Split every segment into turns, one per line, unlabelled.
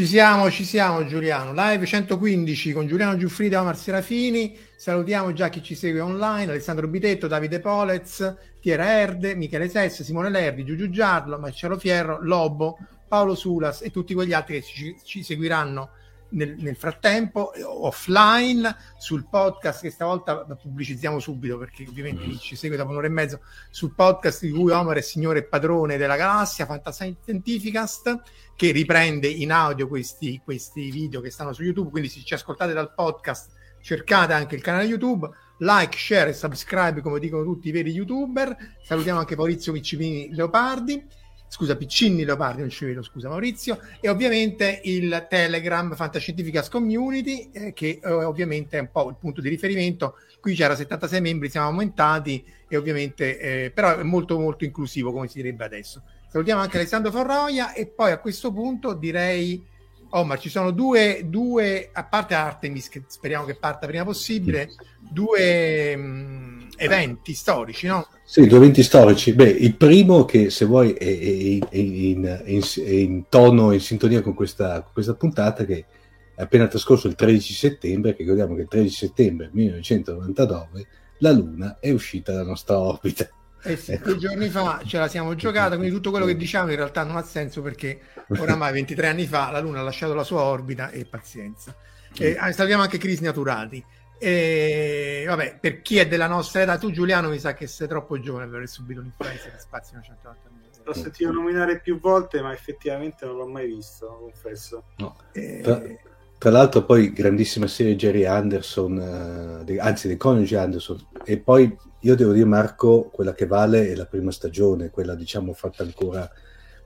Ci siamo, ci siamo Giuliano. Live 115 con Giuliano Giuffrida Omar Serafini. Salutiamo già chi ci segue online, Alessandro Bitetto, Davide Polez, Tiera Erde, Michele Sess, Simone Lerdi, Giugiu Giarlo, Marcello Fierro, Lobo, Paolo Sulas e tutti quegli altri che ci, ci seguiranno nel, nel, frattempo offline sul podcast che stavolta pubblicizziamo subito perché ovviamente chi ci segue dopo un'ora e mezzo sul podcast di cui Omar è signore e padrone della galassia Fantascientificast che riprende in audio questi, questi video che stanno su YouTube. Quindi se ci ascoltate dal podcast cercate anche il canale YouTube. Like, share e subscribe come dicono tutti i veri youtuber. Salutiamo anche Maurizio Viccipini Leopardi scusa, Piccinni Leopardi, non ci vedo, scusa Maurizio, e ovviamente il Telegram Fantascientificas Community, eh, che eh, ovviamente è un po' il punto di riferimento. Qui c'era 76 membri, siamo aumentati e ovviamente, eh, però è molto molto inclusivo, come si direbbe adesso. Salutiamo anche Alessandro Forroia e poi a questo punto direi... Oh, ma ci sono due, due a parte Artemis, che speriamo che parta prima possibile, due mh, mm, eventi storici, no?
Sì, due eventi storici. Beh, il primo che se vuoi è, è, è, in, è in, tono, in sintonia con questa, con questa, puntata che è appena trascorso il 13 settembre, che ricordiamo che il 13 settembre 1999 la Luna è uscita dalla nostra orbita.
Eh sì, ecco. due giorni fa ce la siamo giocata, quindi tutto quello che diciamo in realtà non ha senso perché oramai 23 anni fa la Luna ha lasciato la sua orbita e pazienza. Eh, salviamo anche crisi naturali. E vabbè, per chi è della nostra età, tu Giuliano mi sa che sei troppo giovane per aver subito l'influenza di spazio 180
L'ho sentito nominare più volte, ma effettivamente non l'ho mai visto, confesso.
No. E... Tra, l'altro, poi grandissima serie Jerry Anderson, de, anzi dei coniugi Anderson. E poi io devo dire, Marco, quella che vale è la prima stagione, quella diciamo fatta ancora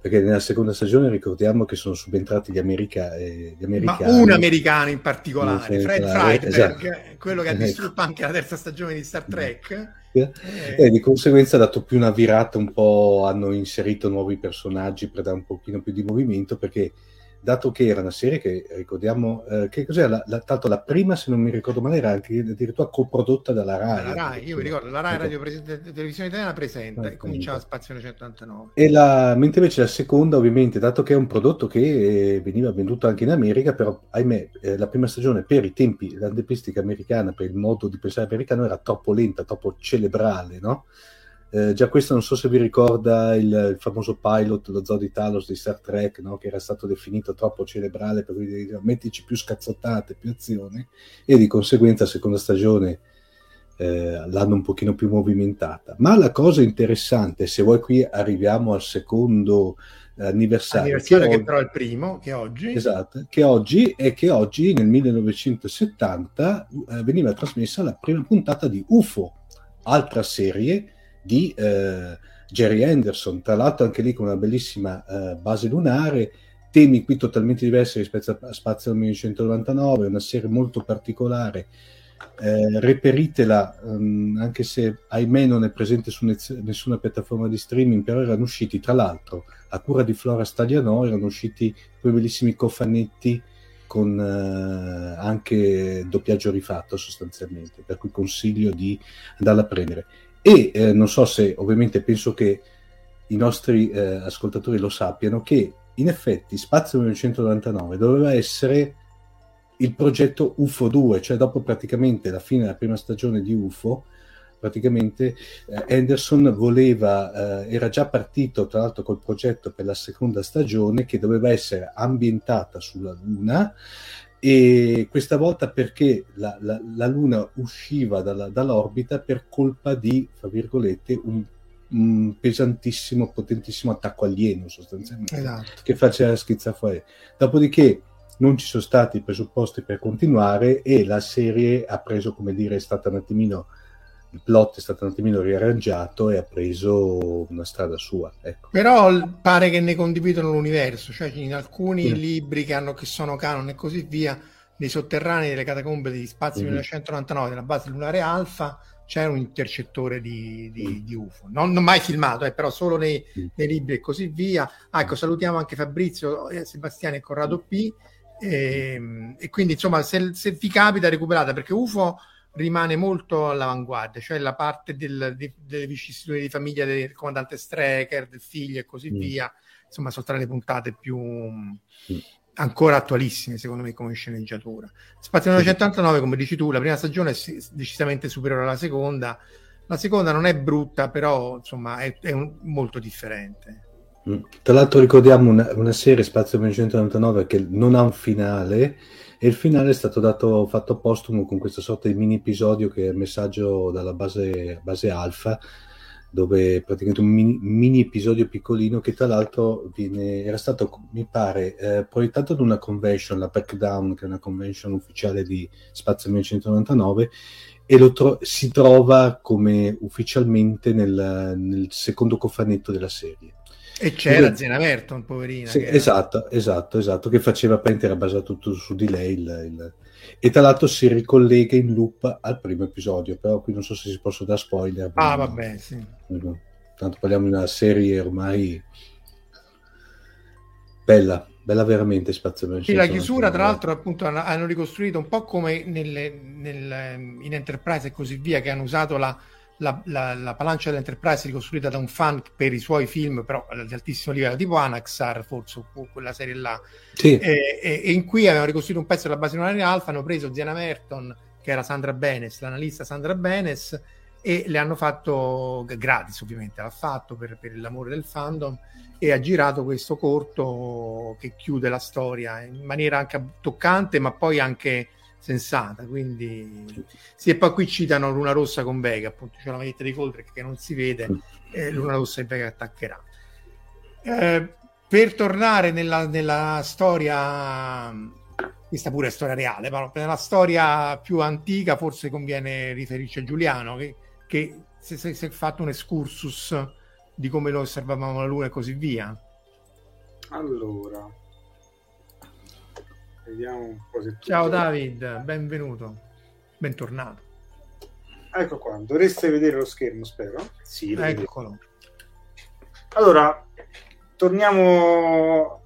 perché nella seconda stagione ricordiamo che sono subentrati gli, America, eh, gli americani.
Ma un americano in particolare, Fred Freidberg, esatto. quello che ha distrutto anche la terza stagione di Star Trek.
Eh. E di conseguenza ha dato più una virata un po', hanno inserito nuovi personaggi per dare un pochino più di movimento, perché dato che era una serie che ricordiamo, eh, che cos'era, la, la, tanto la prima se non mi ricordo male era anche addirittura coprodotta dalla RAI.
La RAI, io mi ricordo, la RAI Radio Pres- Televisione Italiana presenta e cominciava Spazio 189.
E la, mentre invece la seconda ovviamente, dato che è un prodotto che eh, veniva venduto anche in America, però ahimè eh, la prima stagione per i tempi, la tempistica americana, per il modo di pensare americano era troppo lenta, troppo cerebrale, no? Eh, già questo non so se vi ricorda il, il famoso pilot, lo Zoo di Talos di Star Trek, no? che era stato definito troppo cerebrale, per cui mettici più scazzottate, più azione, e di conseguenza seconda stagione eh, l'hanno un pochino più movimentata. Ma la cosa interessante, se vuoi qui arriviamo al secondo anniversario,
anniversario che, che però è il primo, che oggi.
Esatto, che oggi è che oggi nel 1970 eh, veniva trasmessa la prima puntata di UFO, altra serie di eh, Jerry Anderson, tra l'altro anche lì con una bellissima uh, base lunare, temi qui totalmente diversi rispetto a Spazio 1999, una serie molto particolare. Eh, reperitela, um, anche se ahimè non è presente su ne- nessuna piattaforma di streaming, però erano usciti tra l'altro a cura di Flora Stagliano, erano usciti quei bellissimi cofanetti con uh, anche doppiaggio rifatto sostanzialmente, per cui consiglio di andarla a prendere. E eh, non so se, ovviamente penso che i nostri eh, ascoltatori lo sappiano, che in effetti Spazio 1999 doveva essere il progetto UFO 2, cioè dopo praticamente la fine della prima stagione di UFO, praticamente eh, Anderson voleva, eh, era già partito tra l'altro col progetto per la seconda stagione che doveva essere ambientata sulla Luna e questa volta perché la, la, la Luna usciva dalla, dall'orbita per colpa di, fra virgolette, un, un, pesantissimo, potentissimo attacco alieno sostanzialmente, esatto. che faceva schizzare fuori. Dopodiché non ci sono stati i presupposti per continuare e la serie ha preso, come dire, è stata un attimino il plot è stato un attimino riarrangiato e ha preso una strada sua. Ecco.
Però pare che ne condividono l'universo, cioè in alcuni mm. libri che, hanno, che sono canon e così via, nei sotterranei delle catacombe di Spazio mm. 1999 della base lunare Alfa c'è un intercettore di, di, mm. di UFO, non, non, mai filmato, eh, però solo nei, mm. nei, libri e così via. Ah, ecco, salutiamo anche Fabrizio, eh, Sebastiano e Corrado P. E, ehm, e quindi insomma, se, se vi capita, recuperate perché UFO rimane molto all'avanguardia, cioè la parte del, di, delle vicissitudini di famiglia del comandante Strecker, del figlio e così mm. via, insomma, sono tra le puntate più mm. ancora attualissime, secondo me, come sceneggiatura. Spazio 1989, come dici tu, la prima stagione è decisamente superiore alla seconda, la seconda non è brutta, però insomma è, è un, molto differente.
Mm. Tra l'altro ricordiamo una, una serie Spazio 1999 che non ha un finale, e il finale è stato dato, fatto postumo con questa sorta di mini episodio che è il messaggio dalla base, base alfa, dove praticamente un mini, mini, episodio piccolino che tra l'altro viene, era stato, mi pare, eh, proiettato ad una convention, la Packdown, che è una convention ufficiale di Spazio 1999, e lo tro- si trova come ufficialmente nel, nel secondo cofanetto della serie.
E c'era Dove... Zena Merton, poverina.
Sì, esatto, esatto, esatto, che faceva, appunto, era basato tutto su di lei. Il, il... E tra l'altro si ricollega in loop al primo episodio, però qui non so se si possono dare spoiler.
Ah, vabbè, sì.
Tanto parliamo di una serie ormai bella, bella veramente Spazio
Sì, la chiusura, tra l'altro, appunto, hanno ricostruito un po' come nelle, nel, in Enterprise e così via, che hanno usato la la, la, la Palancia dell'Enterprise ricostruita da un fan per i suoi film, però di altissimo livello, tipo Anaxar, forse quella serie là. Sì. E, e, e, in cui avevano ricostruito un pezzo della base lunare alfa, hanno preso Diana Merton, che era Sandra Benes, l'analista Sandra Benes, e le hanno fatto gratis, ovviamente, l'ha fatto per, per l'amore del fandom e ha girato questo corto che chiude la storia in maniera anche toccante, ma poi anche sensata. Quindi, sì, e poi qui citano Luna Rossa con Vega, appunto, c'è la maglietta di Coldrick che non si vede, e Luna Rossa e Vega attaccherà. Eh, per tornare nella, nella, storia, questa pure è storia reale, ma nella storia più antica forse conviene riferirci a Giuliano, che, che si è fatto un excursus di come lo osservavamo la Luna e così via.
Allora, Vediamo un po' se
Ciao David, benvenuto, bentornato.
Ecco qua, dovreste vedere lo schermo, spero.
Sì, eccolo.
Allora, torniamo,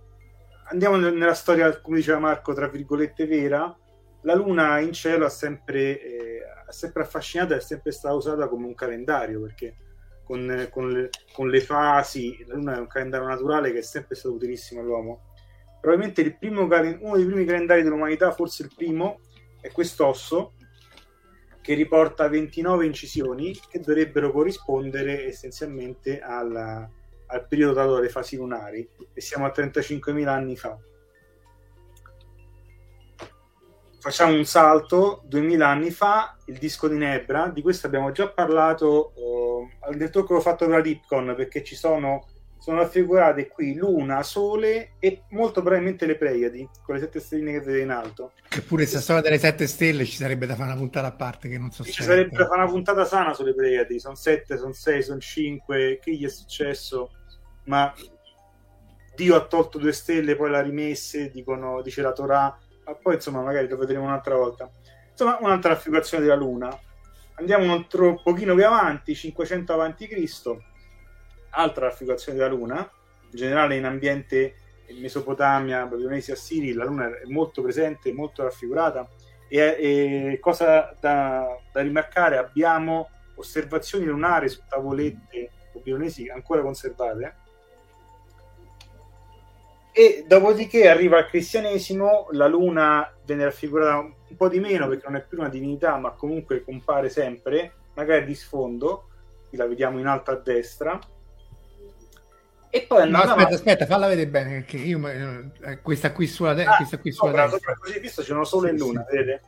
andiamo nella storia, come diceva Marco, tra virgolette vera. La luna in cielo ha sempre, eh, ha sempre affascinato e è sempre stata usata come un calendario perché con, con, le, con le fasi, la luna è un calendario naturale che è sempre stato utilissimo all'uomo probabilmente il primo, uno dei primi calendari dell'umanità, forse il primo, è quest'osso che riporta 29 incisioni che dovrebbero corrispondere essenzialmente alla, al periodo dato dalle fasi lunari e siamo a 35.000 anni fa. Facciamo un salto, 2000 anni fa, il disco di Nebra, di questo abbiamo già parlato uh, nel talk che ho fatto per la Lipcon perché ci sono sono raffigurate qui Luna, Sole e molto probabilmente le Pleiadi, con le sette stelle che vedete in alto.
Che pure questa storia delle sette stelle ci sarebbe da fare una puntata a parte che non so
Ci
se...
sarebbe da fare una puntata sana sulle Pleiadi, sono sette, sono sei, sono cinque, che gli è successo? Ma Dio ha tolto due stelle, poi l'ha rimesse, dicono, dice la Torah, ma poi insomma magari lo vedremo un'altra volta. Insomma, un'altra raffigurazione della Luna. Andiamo un altro pochino più avanti, 500 avanti Cristo altra raffigurazione della Luna, in generale in ambiente Mesopotamia, Babilonesia, Assiri, la Luna è molto presente, molto raffigurata. E, e cosa da, da, rimarcare, abbiamo osservazioni lunari su tavolette babilonesi ancora conservate. E dopodiché arriva il cristianesimo, la Luna viene raffigurata un po' di meno perché non è più una divinità ma comunque compare sempre, magari di sfondo, qui la vediamo in alto a destra,
e poi no, aspetta, aspetta, falla vedere bene perché io eh, questa qui sulla, de- ah, questa qui sulla
no, destra. Così visto c'è solo in luna, sì. vedete?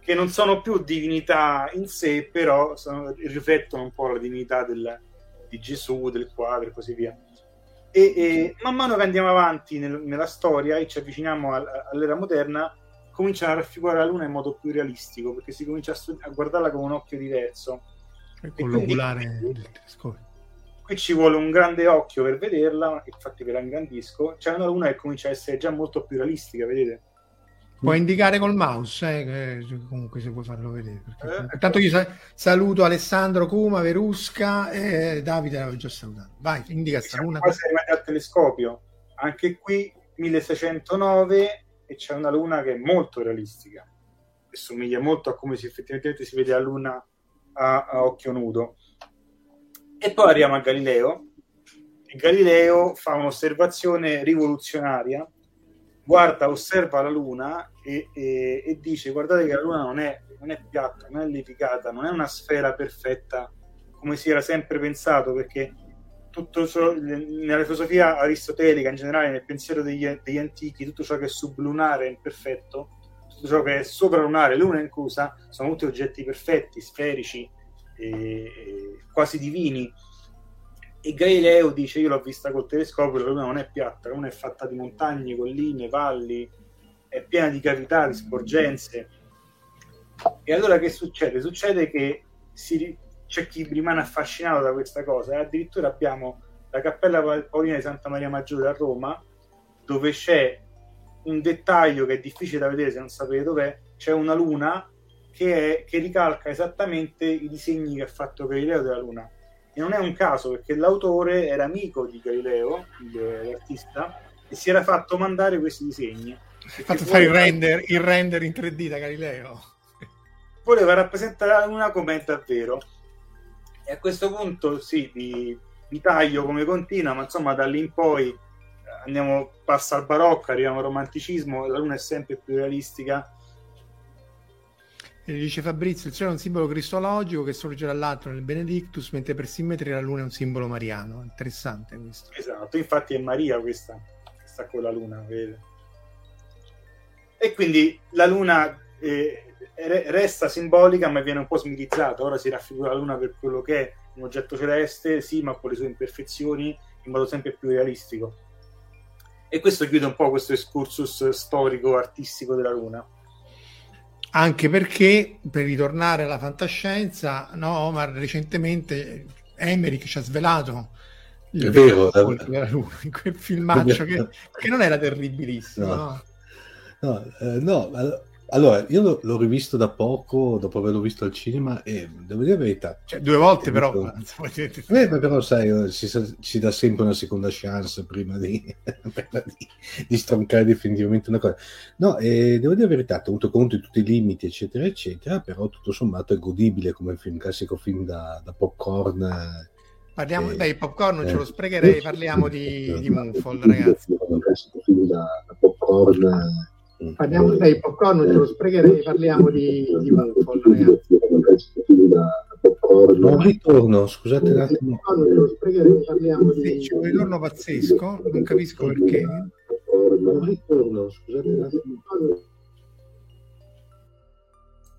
Che non sono più divinità in sé, però sono, riflettono un po' la divinità del, di Gesù, del quadro e così via. E, e, man mano che andiamo avanti nel, nella storia e ci avviciniamo al, all'era moderna, cominciano a raffigurare la luna in modo più realistico, perché si comincia a, a guardarla con un occhio diverso.
Con l'oculare del telescopio
qui ci vuole un grande occhio per vederla, infatti ve la ingrandisco. C'è una luna che comincia a essere già molto più realistica, vedete?
Puoi indicare col mouse, eh, comunque se vuoi farlo vedere. Perché... Eh, Intanto io sa- saluto Alessandro Cuma, Verusca e Davide l'avevo già salutato. Vai, indica questa luna.
Qua siamo al telescopio, anche qui 1609 e c'è una luna che è molto realistica e somiglia molto a come si effettivamente si vede la luna a, a occhio nudo e poi arriviamo a Galileo. E Galileo fa un'osservazione rivoluzionaria, guarda, osserva la Luna e, e, e dice: Guardate che la Luna non è, non è piatta, non è levigata, non è una sfera perfetta come si era sempre pensato, perché tutto ciò, nella filosofia aristotelica, in generale nel pensiero degli, degli, antichi, tutto ciò che è sublunare è imperfetto, tutto ciò che è sopralunare, luna inclusa, sono tutti oggetti perfetti, sferici, eh, quasi divini. E Galileo dice: Io l'ho vista col telescopio, la Luna non è piatta, la Luna è fatta di montagne, colline, valli, è piena di cavità, di sporgenze. E allora che succede? Succede che si, c'è chi rimane affascinato da questa cosa e addirittura abbiamo la Cappella Paolina di Santa Maria Maggiore a Roma, dove c'è un dettaglio che è difficile da vedere se non sapete dov'è, c'è una luna che, è, che ricalca esattamente i disegni che ha fatto Galileo della Luna. E non è un caso perché l'autore era amico di Galileo, l'artista, e si era fatto mandare questi disegni.
Si è fatto fare il render, il render in 3D da Galileo.
Voleva rappresentare la Luna come è davvero. E a questo punto, sì, vi, vi taglio come continua, ma insomma da lì in poi andiamo, passa al barocco, arriviamo al romanticismo, la Luna è sempre più realistica
e dice Fabrizio, il cielo è un simbolo cristologico che sorge dall'alto nel Benedictus, mentre per simmetria la luna è un simbolo mariano. Interessante questo.
Esatto, infatti è Maria questa, che sta con la luna, vede. E quindi la luna eh, resta simbolica ma viene un po' smitizzata. Ora si raffigura la luna per quello che è un oggetto celeste, sì, ma con le sue imperfezioni in modo sempre più realistico. E questo chiude un po' questo excursus storico, artistico della luna
anche perché per ritornare alla fantascienza, no, Omar recentemente Emmerich ci ha svelato
il vero,
della Luna in quel filmaccio che, che, non era terribilissimo. No,
no, no, eh, no allora, io l'ho, l'ho, rivisto da poco, dopo averlo visto al cinema, e devo dire la verità.
Cioè, due volte, però.
Visto... Eh, però, sai, si, si, dà sempre una seconda chance prima di, di, di stroncare definitivamente una cosa. No, e devo dire la verità, tenuto conto di tutti i limiti, eccetera, eccetera, però tutto sommato è godibile come film, classico film da, da popcorn.
Parliamo, eh, dai, popcorn non eh, ce lo sprecherei, parliamo di, di Moonfall, ragazzi. Un classico film da, da popcorn Parliamo dei popcorn, non ce lo sprecherei, parliamo di, di ragazzi.
Non ritorno, scusate un attimo. Non ce lo sprecherei,
parliamo di... C'è un ritorno pazzesco, non capisco perché. Non ritorno, scusate un attimo.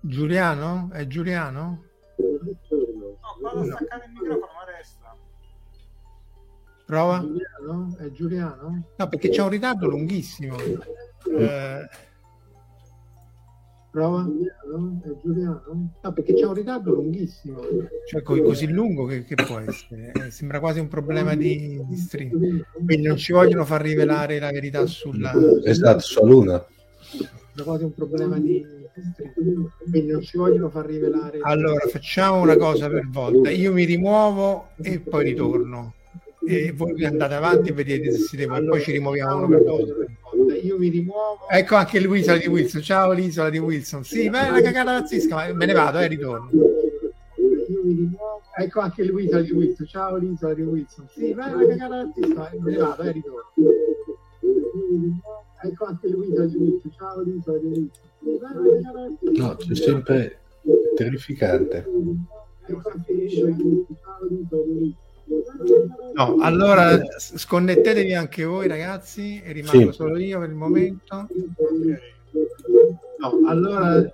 Giuliano? È Giuliano?
No, vado a staccare il microfono, ma resta.
Prova? Giuliano? È Giuliano? No, perché c'è un ritardo lunghissimo. Eh, prova? Giuliano? No, perché c'è un ritardo lunghissimo. Cioè così lungo che, che può essere. Eh, sembra quasi un problema di, di stream. Quindi non ci vogliono far rivelare la verità sulla...
Esatto, sulla Luna.
Sembra quasi un problema di quindi non ci vogliono far rivelare. Allora facciamo una cosa per volta. Io mi rimuovo e poi ritorno e voi andate avanti e vedete se siete voi, poi ci rimuoviamo uno per volta. Io mi rimuovo. Ecco anche l'isola di Wilson. Ciao l'isola di Wilson. Sì, ma è una cagata razzisca, ma me ne vado e eh, ritorno. Ecco anche l'isola di Wilson. Ciao l'isola di Wilson. Sì, ma è una cagata razzisca, ma me ne vado e eh, ritorno. Ecco anche l'isola di Wilson. Ciao l'isola di Wilson.
No, c'è sempre terrificante. Ecco anche l'isola di Wilson. Ciao l'isola di Wilson.
No, allora sconnettetevi anche voi ragazzi e rimango sì. solo io per il momento. No, allora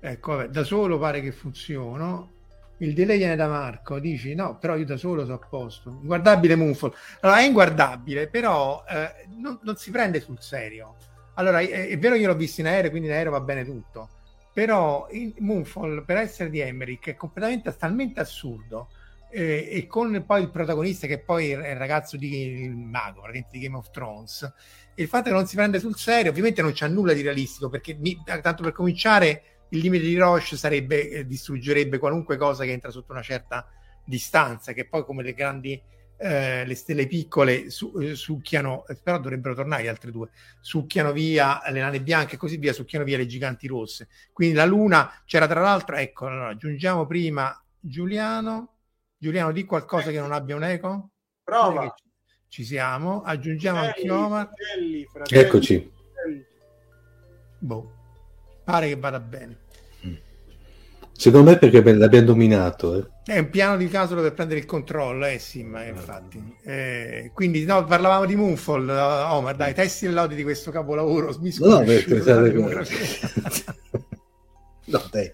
ecco, vabbè, da solo pare che funzioni. Il delay viene da Marco, dici no, però io da solo sono a posto. Guardabile Moonfall. Allora è inguardabile, però eh, non, non, si prende sul serio. Allora è, è vero che io l'ho visto in aereo, quindi in aereo va bene tutto però il Moonfall per essere di Emmerich è completamente talmente assurdo eh, e con poi il protagonista che poi è il ragazzo di il mago di Game of Thrones il fatto che non si prende sul serio ovviamente non c'è nulla di realistico perché mi, tanto per cominciare il limite di Roche sarebbe eh, distruggerebbe qualunque cosa che entra sotto una certa distanza che poi come le grandi eh, le stelle piccole su, eh, succhiano, eh, però dovrebbero tornare gli altri due, succhiano via le nane bianche e così via, succhiano via le giganti rosse. Quindi la luna c'era tra l'altro, ecco, allora, aggiungiamo prima Giuliano. Giuliano, di qualcosa che non abbia un eco?
Prova.
Ci siamo, aggiungiamo anche Omar.
Eccoci.
Boh, pare che vada bene.
Secondo me perché l'abbiamo dominato. Eh.
È un piano di calcolo per prendere il controllo, eh sì, ma infatti. Eh, quindi no, parlavamo di Moonfall, Omar, dai, testi e lodi di questo capolavoro. Mi
no, no, dai.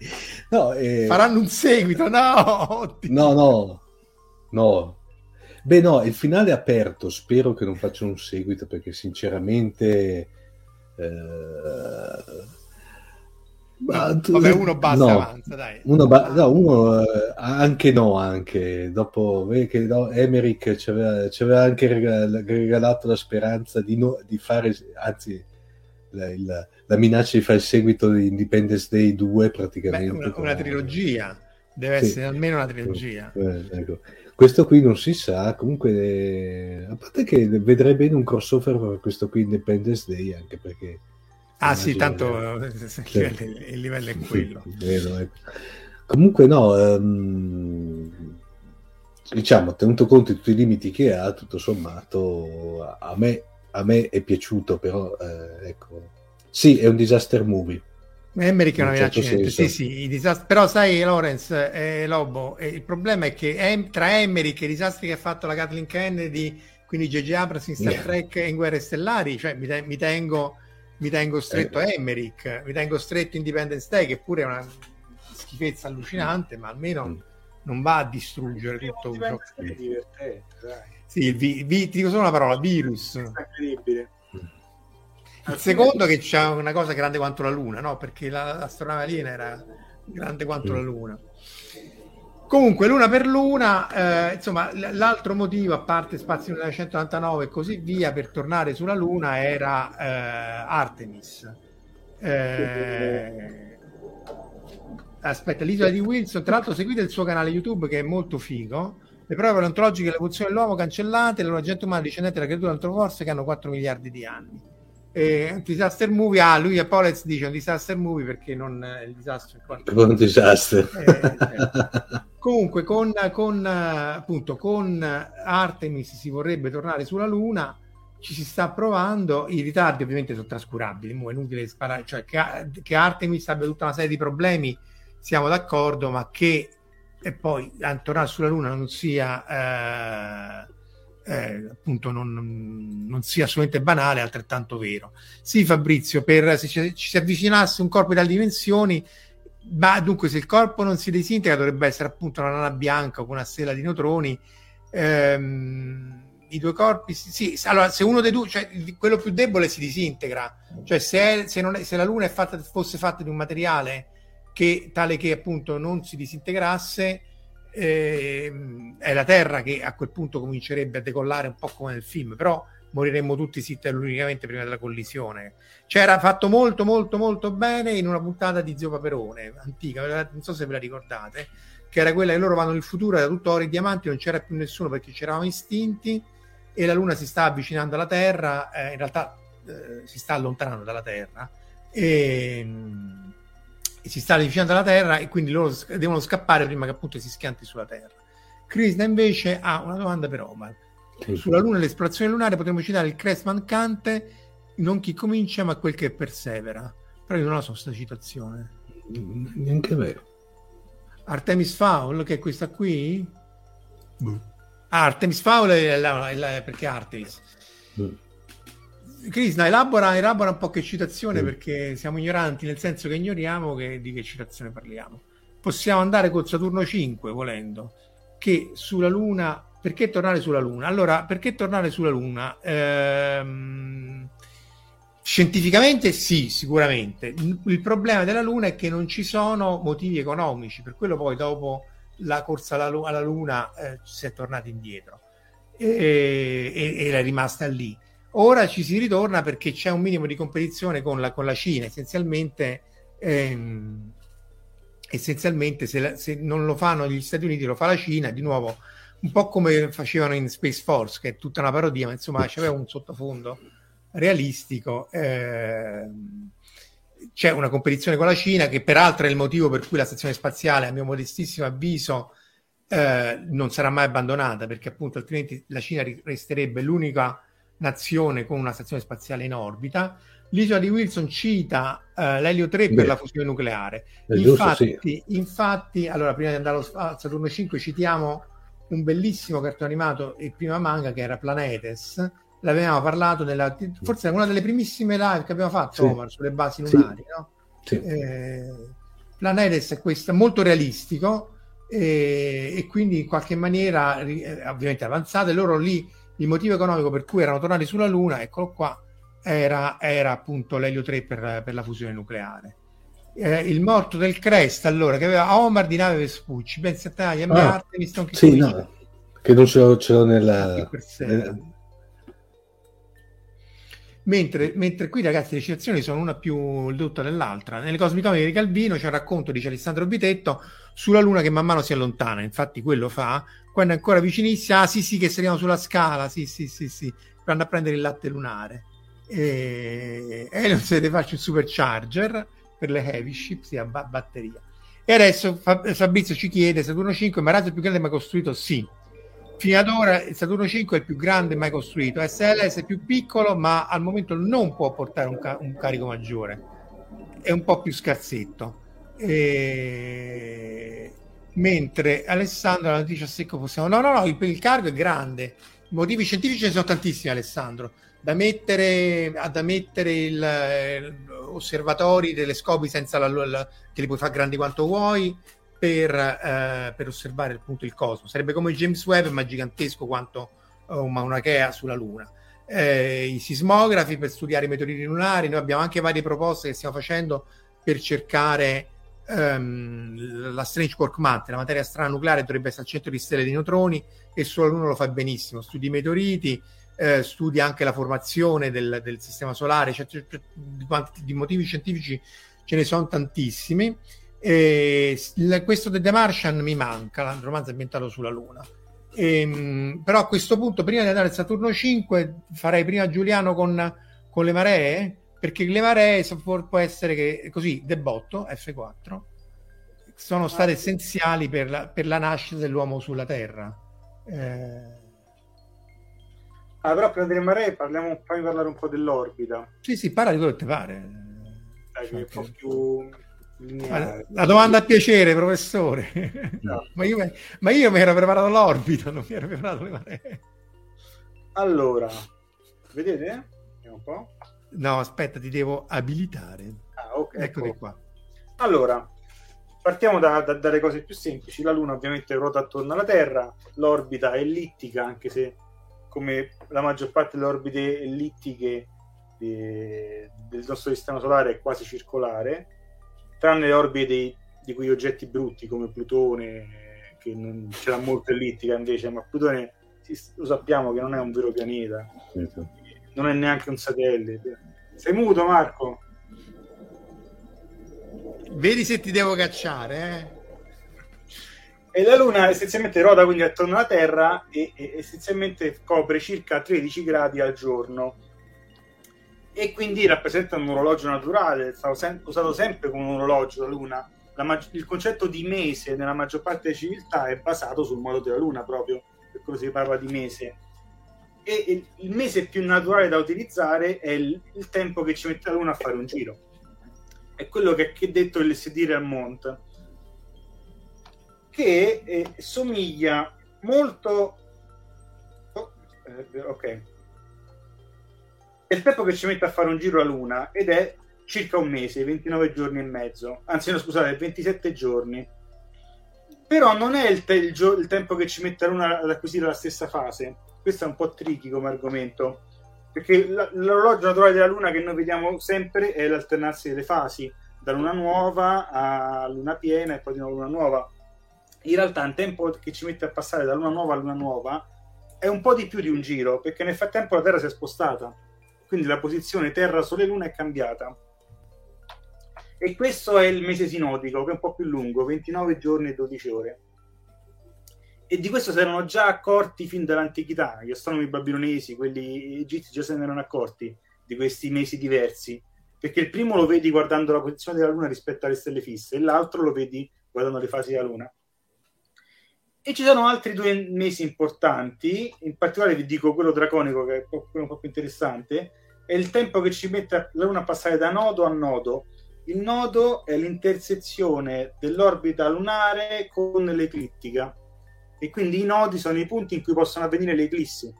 no eh... Faranno un seguito, no!
No, no, no. Beh no, il finale è aperto, spero che non facciano un seguito perché sinceramente... Eh
Tu, vabbè, uno basta no, avanza, dai.
Uno, ba- no, uno eh, anche no, anche dopo che no, Emerick ci aveva, ci aveva anche regal- regalato la speranza di, no, di fare, anzi, la, il, la, minaccia di fare il seguito di Independence Day 2 praticamente. Beh,
una, una, trilogia, deve sì. essere almeno una trilogia.
Eh, ecco. Questo qui non si sa, comunque, eh, a parte che vedrei bene un crossover per questo qui Independence Day, anche perché
Ah sì, tanto il livello, il livello, è quello.
Comunque no, um, diciamo, tenuto conto di tutti i limiti che ha, tutto sommato a me, a me è piaciuto, però eh, ecco, sì, è un disaster movie.
Emmerich è una certo accidente, sì, sì, disastri... però sai Lorenz e eh, Lobo, eh, il problema è che em- tra Emmerich e i disastri che ha fatto la Kathleen Kennedy, quindi J.J. Abrams in Star Trek e in Guerre Stellari, cioè mi, te- mi tengo mi tengo stretto eh. Emmerich, mi tengo stretto Independence Day, che pure è una schifezza allucinante, ma almeno mm. non va a distruggere tutto ciò che... Divertente, sì, il vi, vi, ti dico solo una parola, virus. Incredibile. Il secondo che c'è una cosa grande quanto la Luna, no? Perché la, l'astronave aliena era grande quanto mm. la Luna. Comunque, l'una per l'una, eh, insomma, l'altro motivo, a parte Spazio 1999 e così via, per tornare sulla Luna era eh, Artemis. Eh, aspetta, l'isola di Wilson, tra l'altro seguite il suo canale YouTube che è molto figo. Le prove paleontologiche dell'evoluzione dell'uomo cancellate, le loro gente discendente dalla creatura antroforse che hanno 4 miliardi di anni. Eh, un disaster movie, ah, lui a Polez dice un disaster movie perché non eh, il disastro
è un disastro.
Eh, eh. Comunque, con, con, appunto, con Artemis si vorrebbe tornare sulla Luna, ci si sta provando, i ritardi ovviamente sono trascurabili, è inutile sparare, cioè che, che, Artemis abbia tutta una serie di problemi, siamo d'accordo, ma che e poi tornare sulla Luna non sia eh, eh, appunto non, non, sia assolutamente banale, altrettanto vero. Sì, Fabrizio, per, se ci, ci si avvicinasse un corpo di tali dimensioni, ma dunque se il corpo non si disintegra dovrebbe essere appunto una nana bianca con una stella di neutroni Ehm, I due corpi, sì, sì, allora se uno dei due, cioè quello più debole si disintegra, cioè se, è, se, è, se la Luna fatta, fosse fatta di un materiale che, tale che appunto non si disintegrasse, eh, è la Terra che a quel punto comincerebbe a decollare un po' come nel film, però moriremmo tutti unicamente prima della collisione. C'era fatto molto molto molto bene in una puntata di Zio Paperone, antica, non so se ve la ricordate, che era quella che loro vanno nel futuro, era tutto oro e diamanti, non c'era più nessuno perché ci eravamo istinti e la Luna si sta avvicinando alla Terra, eh, in realtà eh, si sta allontanando dalla Terra e, e, si sta avvicinando alla Terra e quindi loro devono scappare prima che appunto si schianti sulla Terra. Krishna invece ha una domanda per Omar sulla Luna e l'esplorazione lunare potremmo citare il crest mancante, non chi comincia ma quel che persevera. Però io non la so questa citazione.
Neanche vero.
Artemis Fowl, che è questa qui? Boh. Ah, Artemis Fowl è, la, è la, perché Artemis. Boh. Krishna, elabora, elabora un po' che citazione boh. perché siamo ignoranti, nel senso che ignoriamo che, di che citazione parliamo. Possiamo andare col Saturno 5, volendo, che sulla Luna perché tornare sulla Luna? Allora, perché tornare sulla Luna? Ehm, scientificamente sì, sicuramente. Il problema della Luna è che non ci sono motivi economici, per quello poi dopo la corsa alla, alla Luna eh, si è tornati indietro e, e, e, è rimasta lì. Ora ci si ritorna perché c'è un minimo di competizione con la, con la Cina, essenzialmente. Ehm, essenzialmente se, la, se, non lo fanno gli Stati Uniti lo fa la Cina di nuovo un po' come facevano in Space Force, che è tutta una parodia, ma insomma c'aveva un sottofondo realistico. Eh, c'è una competizione con la Cina, che peraltro è il motivo per cui la stazione spaziale, a mio modestissimo avviso, eh, non sarà mai abbandonata, perché appunto altrimenti la Cina resterebbe l'unica nazione con una stazione spaziale in orbita. L'isola di Wilson cita uh, l'elio 3 Beh, per la fusione nucleare. Infatti, giusto, sì. infatti, allora prima di andare a Saturno 5 citiamo un bellissimo cartone animato, il primo manga che era Planetes. L'avevamo parlato nella, forse una delle primissime live che abbiamo fatto, sì. Omar, sulle basi lunari. Sì. No? Sì. Eh, Planetes è questo, molto realistico e, e, quindi in qualche maniera, eh, ovviamente avanzate, loro lì il motivo economico per cui erano tornati sulla Luna, eccolo qua, era, era appunto l'elio 3 per, per la fusione nucleare. Eh, il morto del Crest allora che aveva Omar di nave Vespucci. Pensi a te a ah, Artemis
che sì, no, che non ce l'ho, ce l'ho nella, nella...
Mentre, mentre, qui ragazzi le citazioni sono una più ridotta dell'altra nelle cosmicomiche di Calvino c'è un racconto dice Alessandro Bitetto sulla luna che man mano si allontana. Infatti quello fa quando è ancora vicinissima ah sì sì che saliamo sulla scala sì sì sì sì vanno a prendere il latte lunare e, non se ne faccio il supercharger per le heavy ship, sia ba- batteria. E adesso Fabrizio ci chiede, Saturno 5 è il più grande mai costruito? Sì. Fino ad ora il Saturno 5 è il più grande mai costruito, SLS è più piccolo ma al momento non può portare un, ca- un carico maggiore, è un po' più scarsetto. E... Mentre Alessandro la notizia secco possiamo... No, no, no, il, il carico è grande, i motivi scientifici ce ne sono tantissimi Alessandro da mettere, da mettere il, eh, osservatori, telescopi senza la, la, che li puoi fare grandi quanto vuoi per, eh, per osservare appunto il cosmo. Sarebbe come il James Webb, ma gigantesco quanto uh, una Mauna Kea sulla Luna. Eh, I sismografi per studiare i meteoriti lunari, noi abbiamo anche varie proposte che stiamo facendo per cercare um, la Strange Quark Matter, la materia strana nucleare dovrebbe essere al centro di stelle di neutroni e sulla Luna lo fa benissimo, studi i meteoriti, eh, studia anche la formazione del, del sistema solare, cioè, cioè, di, quanti, di, motivi scientifici ce ne sono tantissimi. E, il, questo The Martian mi manca, il romanzo ambientato sulla Luna. E, ehm, però a questo punto, prima di andare al Saturno 5, farei prima Giuliano con, con le maree, perché le maree può essere che così, debotto, F4, sono state essenziali per la, per la nascita dell'uomo sulla Terra. Eh,
Ah, però prima delle maree parliamo, fammi parlare un po' dell'orbita.
Sì, sì, parla di quello che ti pare.
Dai, cioè, un po' più...
La, la domanda a piacere, professore. No. ma, io, ma, io, mi ero preparato l'orbita, non mi ero preparato le maree.
Allora, vedete? Vediamo un po'.
No, aspetta, ti devo abilitare.
Ah, ok.
Eccoli ecco. qua.
Allora, partiamo da, da, dalle cose più semplici. La Luna ovviamente ruota attorno alla Terra, l'orbita è ellittica, anche se come la maggior parte delle orbite ellittiche de, del nostro sistema solare è quasi circolare, tranne le orbite dei, di quegli oggetti brutti come Plutone, che non ce l'ha molto ellittica invece, ma Plutone lo sappiamo che non è un vero pianeta, non è neanche un satellite. Sei muto Marco?
Vedi se ti devo cacciare, eh?
E la Luna essenzialmente ruota quindi attorno alla Terra e, e essenzialmente copre circa 13 gradi al giorno e quindi rappresenta un orologio naturale, è stato sem- usato sempre come un orologio la Luna. La mag- il concetto di mese nella maggior parte delle civiltà è basato sul modo della Luna proprio, per quello si parla di mese. E, e il mese più naturale da utilizzare è il, il, tempo che ci mette la Luna a fare un giro. È quello che ha detto il l'SD Remont che eh, somiglia molto oh, eh, ok. È il tempo che ci mette a fare un giro a luna ed è circa un mese 29 giorni e mezzo. Anzi no scusate 27 giorni. Però non è il, te- il, gio- il tempo che ci mette a luna ad acquisire la stessa fase questo è un po' tricky come argomento perché l'orologio naturale della luna che noi vediamo sempre è l'alternarsi delle fasi da luna nuova a luna piena e poi di nuovo luna nuova in realtà il tempo che ci mette a passare da luna nuova a luna nuova è un po' di più di un giro, perché nel frattempo la Terra si è spostata, quindi la posizione Terra-Sole-Luna è cambiata. E questo è il mese sinodico, che è un po' più lungo, 29 giorni e 12 ore. E di questo si erano già accorti fin dall'antichità, gli astronomi babilonesi, quelli egizi già se ne erano accorti di questi mesi diversi, perché il primo lo vedi guardando la posizione della Luna rispetto alle stelle fisse, e l'altro lo vedi guardando le fasi della Luna. E ci sono altri due mesi importanti, in particolare vi dico quello draconico che è quello un po' più interessante, è il tempo che ci mette la Luna a passare da nodo a nodo. Il nodo è l'intersezione dell'orbita lunare con l'eclittica e quindi i nodi sono i punti in cui possono avvenire le eclissi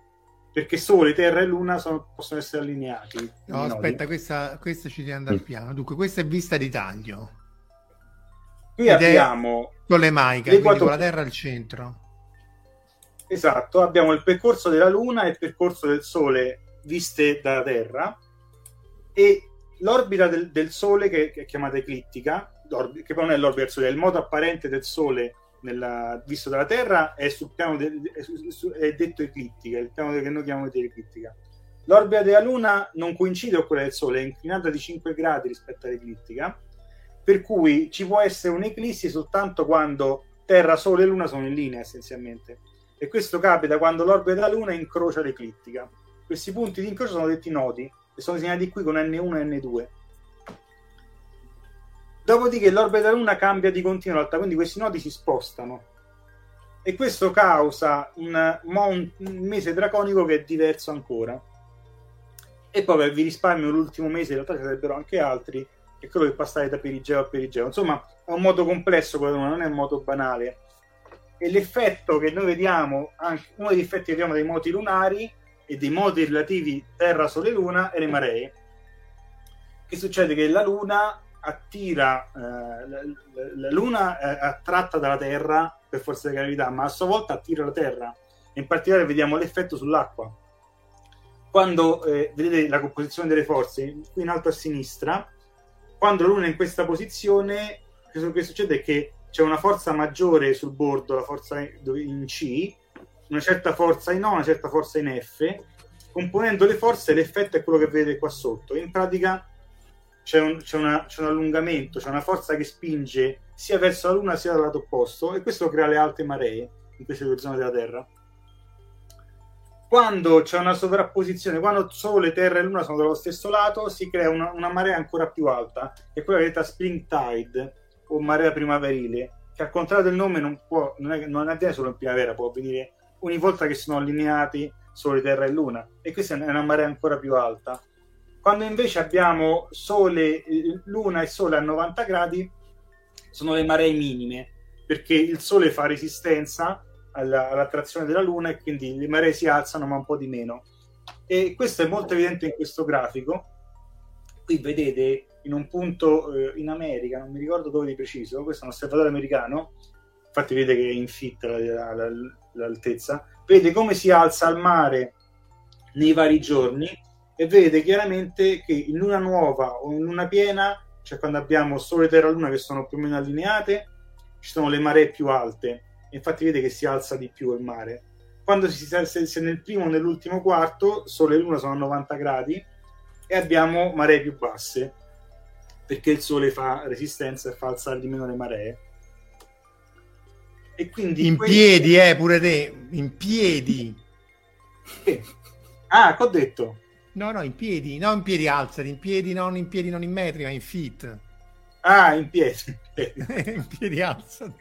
perché Sole, Terra e Luna sono, possono essere allineati.
No, aspetta, questa, questa, ci deve andare mm. piano. Dunque, questa è vista di taglio.
Qui Ed abbiamo
Tolemaica, quindi con la Terra al centro.
Esatto, abbiamo il percorso della Luna e il percorso del Sole viste dalla Terra e l'orbita del, del Sole che, che, è chiamata eclittica, che poi non è l'orbita del Sole, è il modo apparente del Sole nella, visto dalla Terra è sul piano de, è, è, detto eclittica, il piano che noi chiamiamo eclittica. L'orbita della Luna non coincide con quella del Sole, è inclinata di 5 gradi rispetto all'eclittica per cui ci può essere un'eclissi soltanto quando Terra, Sole e Luna sono in linea essenzialmente. E questo capita quando l'orbita della Luna incrocia l'eclittica. Questi punti di incrocio sono detti nodi e sono disegnati qui con N1 e N2. Dopodiché l'orbita Luna cambia di continuo in realtà, quindi questi nodi si spostano. E questo causa un, un mese draconico che è diverso ancora. E poi vi risparmio l'ultimo mese, in realtà ci sarebbero anche altri, è quello di passare da perigeo a perigeo. Insomma, è un modo complesso quello, non è un modo banale. E l'effetto che noi vediamo, anche, uno degli effetti che vediamo dei moti lunari e dei moti relativi Terra, Sole, Luna e le maree. Che succede? Che la Luna attira, eh, la, la, Luna è attratta dalla Terra per forza di gravità, ma a sua volta attira la Terra. In particolare vediamo l'effetto sull'acqua. Quando eh, vedete la composizione delle forze, qui in alto a sinistra, quando l'una è in questa posizione, quello che succede è che c'è una forza maggiore sul bordo, la forza in C, una certa forza in O, una certa forza in F. Componendo le forze, l'effetto è quello che vedete qua sotto. In pratica c'è un, c'è, una, c'è un allungamento, c'è una forza che spinge sia verso la Luna sia dal lato opposto, e questo crea le alte maree in queste due zone della Terra quando c'è una sovrapposizione, quando Sole, Terra e Luna sono dallo stesso lato, si crea una, una marea ancora più alta, che è quella detta spring tide o marea primaverile, che al contrario del nome non, può, non, è, non avviene solo in primavera, può avvenire ogni volta che sono allineati Sole, Terra e Luna, e questa è una marea ancora più alta. Quando invece abbiamo Sole, Luna e Sole a 90 gradi, sono le maree minime, perché il Sole fa resistenza alla, all'attrazione della Luna e quindi le maree si alzano ma un po' di meno. E questo è molto evidente in questo grafico. qui vedete in un punto eh, in America, non mi ricordo dove di preciso, questo è un osservatorio americano, infatti vedete che è in fit la, la, l'altezza, vede come si alza il mare nei vari giorni e vede chiaramente che in luna nuova o in luna piena, cioè quando abbiamo Sole, Terra, Luna che sono più o meno allineate, ci sono le maree più alte, infatti vede che si alza di più il mare. Quando si, se, se nel primo o nell'ultimo quarto, Sole e Luna sono a 90 gradi e abbiamo maree più basse perché il Sole fa resistenza e fa alzare di meno le maree.
E quindi in questo... piedi, eh, pure te, in piedi.
Eh. Ah, che ho detto?
No, no, in piedi, no, in piedi alzati, in piedi non in piedi non in metri, ma in feet.
Ah, in piedi.
in piedi alzati.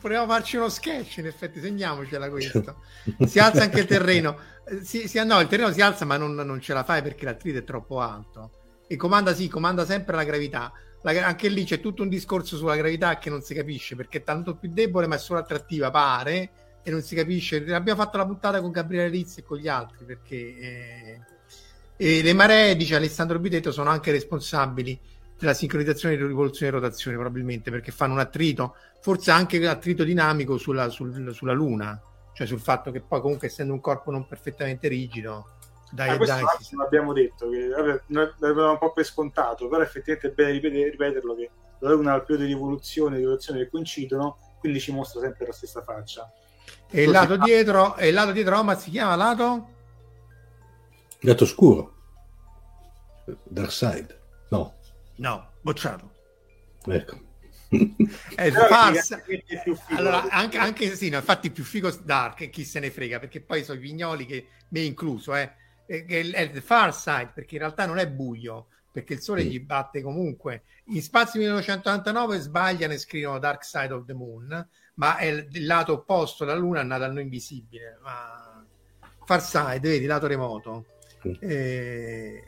Potremmo farci uno sketch, in effetti, segniamocela questo. Si alza anche il terreno. Eh, si, si, no, il terreno si alza, ma non, non ce la fai perché l'attrito è troppo alto. E comanda, sì, comanda sempre la gravità. La, anche lì c'è tutto un discorso sulla gravità che non si capisce perché è tanto più debole, ma è solo attrattiva, pare, e non si capisce. Abbiamo fatto la puntata con Gabriele Rizzi e con gli altri perché. Eh, e le maree, dice Alessandro Bitetto, sono anche responsabili della sincronizzazione di rivoluzione e rotazione, probabilmente perché fanno un attrito, forse anche un attrito dinamico sulla, sul, sulla Luna, cioè sul fatto che poi, comunque, essendo un corpo non perfettamente rigido,
dai, ah, dai, sì. l'abbiamo detto, che l'avevamo un po' per scontato, però effettivamente è bene ripetere, ripeterlo che la Luna ha il periodo di rivoluzione e di rotazione che coincidono, quindi ci mostra sempre la stessa faccia.
E il lato dietro, e il lato dietro, ma si chiama lato?
Lato scuro. Dark Side. No.
No, bocciato.
Ecco.
è farsa. Allora, anche, anche sì, no, infatti più figo Dark, chi se ne frega, perché poi sono i vignoli che me incluso, eh, che è il far side, perché in realtà non è buio, perché il sole mm. gli batte comunque. In Spazio 1999 sbagliano e scrivono Dark Side of the Moon, ma è il, lato opposto, la luna è nata a noi invisibile, ma far side, vedi, lato remoto. Eh,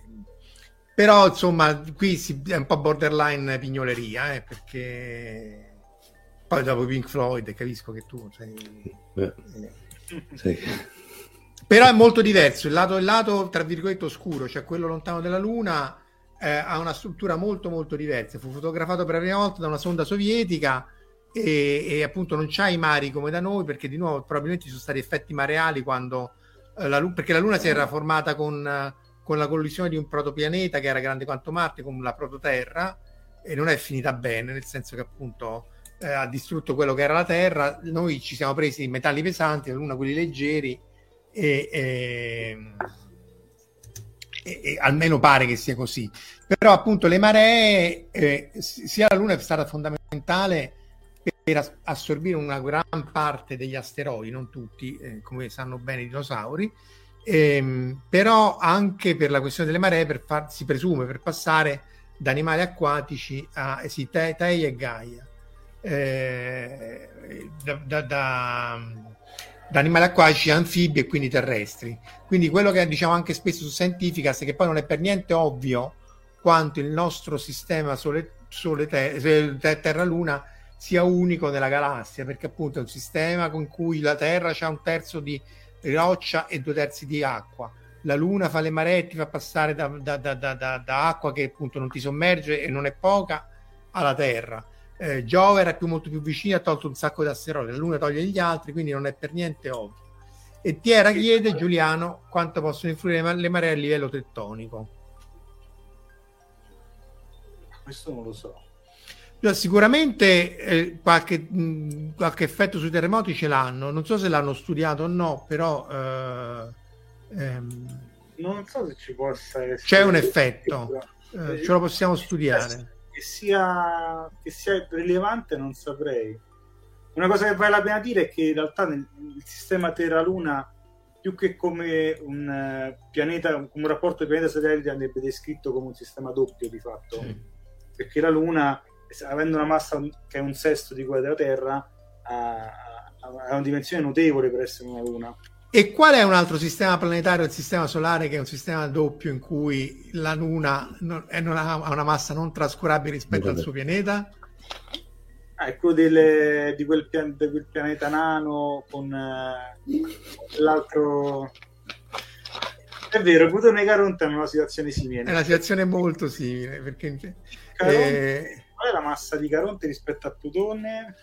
però insomma qui si, è un po' borderline pignoleria eh, perché poi dopo Pink Floyd capisco che tu sei... Eh. Sì. però è molto diverso il lato, il lato tra virgolette oscuro cioè quello lontano della luna eh, ha una struttura molto molto diversa fu fotografato per la prima volta da una sonda sovietica e, e appunto non c'ha i mari come da noi perché di nuovo probabilmente ci sono stati effetti mareali quando eh, la, perché la luna si era formata con con la collisione di un protopianeta che era grande quanto Marte con la prototerra e non è finita bene, nel senso che appunto eh, ha distrutto quello che era la Terra. Noi ci siamo presi i metalli pesanti, la Luna quelli leggeri e, e, e, e, almeno pare che sia così. Però appunto le maree, eh, sia la Luna è stata fondamentale per assorbire una gran parte degli asteroidi, non tutti, eh, come sanno bene i dinosauri, ehm, però anche per la questione delle maree, per far, si presume per passare da animali acquatici a eh, sì, te, Tei e Gaia. Eh, da, da, da, da, animali acquatici anfibi e quindi terrestri. Quindi quello che diciamo anche spesso su Scientificas è che poi non è per niente ovvio quanto il nostro sistema Sole, sole te, Terra-Luna sia unico nella galassia, perché appunto è un sistema con cui la Terra ha un terzo di roccia e due terzi di acqua. La luna fa le maree, ti fa passare da, da, da, da, acqua che appunto non ti sommerge e non è poca alla terra. Eh, Giove era più, molto più vicino, ha tolto un sacco di asteroidi, la luna toglie gli altri, quindi non è per niente ovvio. E Tiera chiede, Giuliano, quanto possono influire le maree a livello tettonico.
Questo non lo so.
Sicuramente eh, qualche, mh, qualche, effetto sui terremoti ce l'hanno, non so se l'hanno studiato o no, però eh,
ehm, non so se ci possa essere.
C'è un effetto, eh, ce lo possiamo studiare.
Che sia, che sia rilevante non saprei. Una cosa che vale la pena dire è che in realtà nel, il sistema Terra-Luna, più che come un uh, pianeta, come un rapporto pianeta-satellite, andrebbe descritto come un sistema doppio di fatto. Sì. Perché la Luna avendo una massa che è un sesto di quella della Terra, ha, ha una dimensione notevole per essere una Luna.
E qual è un altro sistema planetario, il sistema solare, che è un sistema doppio in cui la Luna non, non ha una massa non trascurabile rispetto al suo pianeta?
Ah, è quello delle, di, quel pian, di, quel pianeta nano con eh, l'altro È vero, Plutone e Caronte hanno una situazione simile.
È una situazione molto simile, perché...
Caronte, eh... Qual è la massa di Caronte rispetto a Plutone?